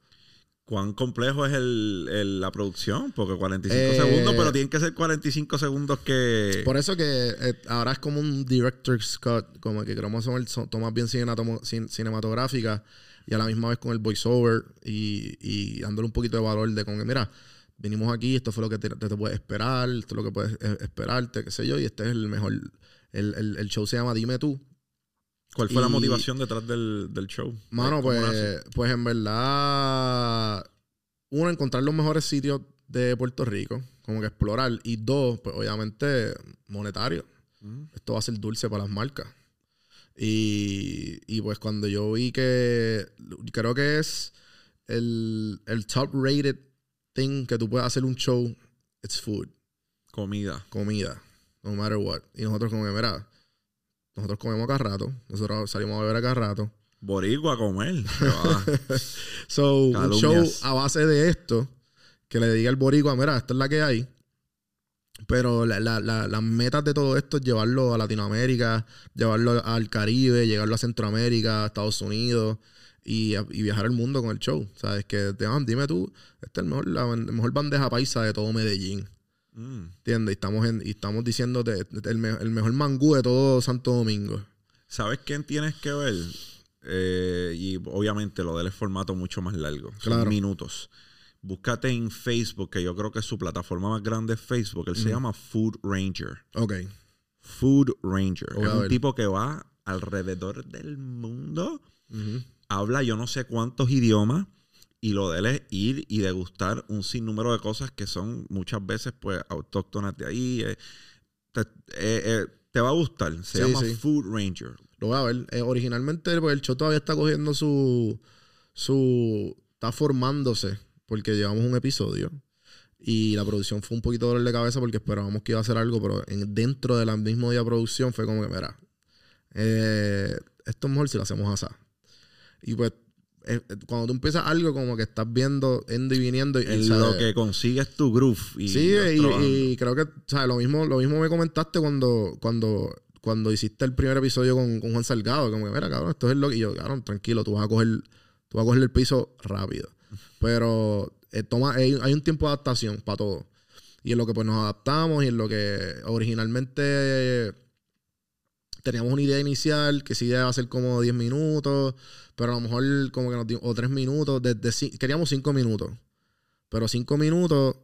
¿Cuán complejo es el, la producción? Porque 45 eh, segundos, pero tienen que ser 45 segundos que... Por eso que eh, ahora es como un director's cut, como que queremos tomar bien cinematográfica y a la misma vez con el voiceover y, y dándole un poquito de valor de como que, mira, vinimos aquí, esto fue lo que te, te, puedes esperar, esto es lo que puedes eh, esperarte, qué sé yo, y este es el mejor. El, el, show se llama Dime tú. ¿Cuál fue la motivación detrás del, show? Mano, pues, pues en verdad, uno, encontrar los mejores sitios de Puerto Rico, como que explorar, y dos, pues obviamente monetario. Mm. Esto va a ser dulce para las marcas. Y, y pues cuando yo vi que creo que es el, el top rated thing que tú puedes hacer un show, it's food. Comida. Comida. No matter what. Y nosotros como mira, nosotros comemos cada rato. Nosotros salimos a beber a cada rato. Boricua a comer. so, un show a base de esto, que le diga al boricua, mira, esta es la que hay. Pero la, la, las metas de todo esto es llevarlo a Latinoamérica, llevarlo al Caribe, llevarlo a Centroamérica, a Estados Unidos y, viajar al mundo con el show. ¿Sabes? Que te dime tú, esta es mejor, la mejor bandeja paisa de todo Medellín. Mm. ¿Entiendes? Y estamos, en, y estamos diciéndote el, mejor mangú de todo Santo Domingo. ¿Sabes quién tienes que ver? Eh, y obviamente lo del formato mucho más largo. Son minutos. Búscate en Facebook, que yo creo que es su plataforma más grande es Facebook. Él se llama Food Ranger. Ok. Food Ranger. es un tipo que va alrededor del mundo habla yo no sé cuántos idiomas y lo de él es ir y degustar un sinnúmero de cosas que son muchas veces pues autóctonas de ahí. Eh, eh, eh, te, va a gustar. Se llama Food Ranger. Lo voy a ver. originalmente pues, el show todavía está cogiendo su... su está formándose porque llevamos un episodio. Y la producción fue un poquito dolor de cabeza porque esperábamos que iba a hacer algo, pero en, dentro del mismo día de producción fue como que, mira, esto es mejor si lo hacemos así. Y pues eh, cuando tú empiezas algo como que estás viendo, yendo y viniendo. Y, en lo que consigues tu groove. Y sí, y, creo que ¿sabes? Lo, mismo, lo mismo me comentaste cuando, cuando, cuando hiciste el primer episodio con, Juan Salgado. Como que, mira, cabrón, esto es lo que... Y yo, cabrón, tranquilo, tú vas a coger, tú vas a coger el piso rápido. Pero eh, toma, hay, hay, un tiempo de adaptación para todo. Y en lo que pues nos adaptamos y en lo que originalmente teníamos una idea inicial que sí iba a ser como 10 minutos, pero a lo mejor como que nos dio, o 3 minutos, queríamos 5 minutos, pero 5 minutos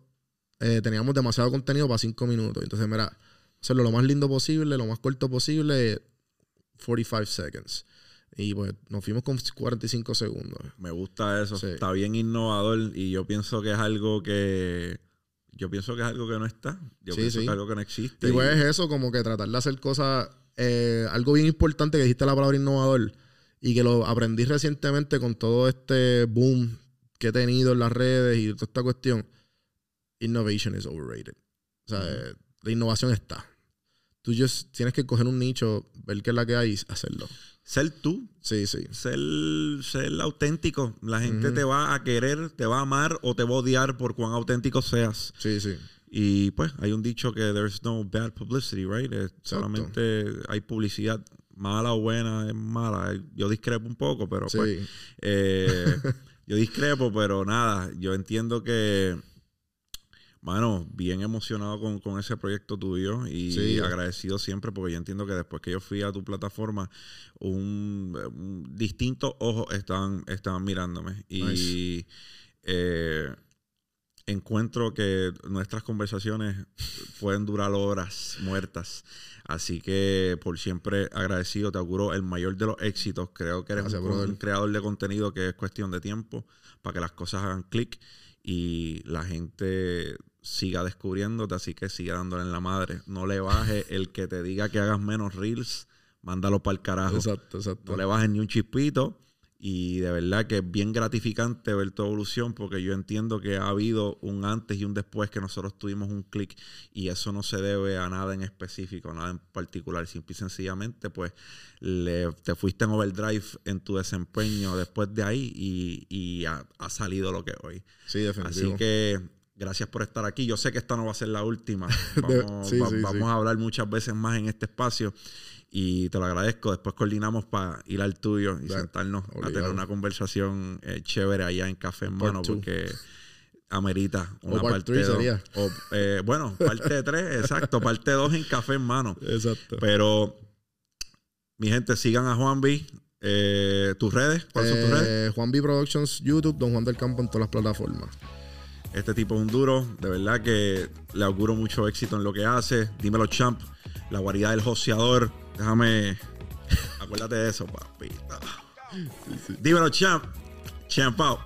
eh, teníamos demasiado contenido para 5 minutos. Entonces, mira, hacerlo lo más lindo posible, lo más corto posible, 45 seconds. Y pues nos fuimos con 45 segundos. Me gusta eso. Está bien innovador y yo pienso que es algo que... Yo pienso que es algo que no está. Yo pienso que es algo que no existe. Y pues es eso, como que tratar de hacer cosas... Eh, algo bien importante que dijiste la palabra innovador y que lo aprendí recientemente con todo este boom que he tenido en las redes y toda esta cuestión. Innovation is overrated. O sea, la innovación está. Tú just tienes que coger un nicho, ver qué es la que hay y hacerlo. Ser tú. Sí, sí. Ser, ser auténtico. La gente te va a querer, te va a amar o te va a odiar por cuán auténtico seas. Sí, sí. Y pues hay un dicho que there's no bad publicity, right? solamente hay publicidad mala o buena, es mala. Yo discrepo un poco, pero pues. Eh, yo discrepo, pero nada. Yo entiendo que Mano, bien emocionado con, ese proyecto tuyo y agradecido siempre porque yo entiendo que después que yo fui a tu plataforma, un, distintos ojos estaban, estaban mirándome. Y eh, encuentro que nuestras conversaciones pueden durar horas muertas. Así que por siempre agradecido, te auguro el mayor de los éxitos. Creo que eres un, creador de contenido que es cuestión de tiempo para que las cosas hagan clic y la gente siga descubriéndote, así que siga dándole en la madre. No le baje el que te diga que hagas menos reels, mándalo para el carajo. Exacto, exacto. No le bajes ni un chispito. Y de verdad que es bien gratificante ver tu evolución porque yo entiendo que ha habido un antes y un después que nosotros tuvimos un clic y eso no se debe a nada en específico, a nada en particular. Simple y sencillamente, pues le, te fuiste en overdrive en tu desempeño después de ahí y, ha, salido lo que hoy. Sí, definitivamente. Así que Gracias por estar aquí. Yo sé que esta no va a ser la última. Vamos, a hablar muchas veces más en este espacio y te lo agradezco. Después coordinamos para ir al tuyo y sentarnos a tener una conversación eh, chévere allá en Café en Mano porque amerita una parte 3 sería. Eh, bueno, parte 3, exacto. Parte 2 en Café en Mano. Exacto. Pero, mi gente, sigan a Juan B. Eh, ¿Tus redes? ¿Cuáles son tus redes? Juan B Productions, YouTube, Don Juan del Campo en todas las plataformas. Este tipo es un duro. De verdad que le auguro mucho éxito en lo que hace. Dímelo, champ. La guarida del joseador. Déjame. Acuérdate de eso, papita. Dímelo, champ. Champ out.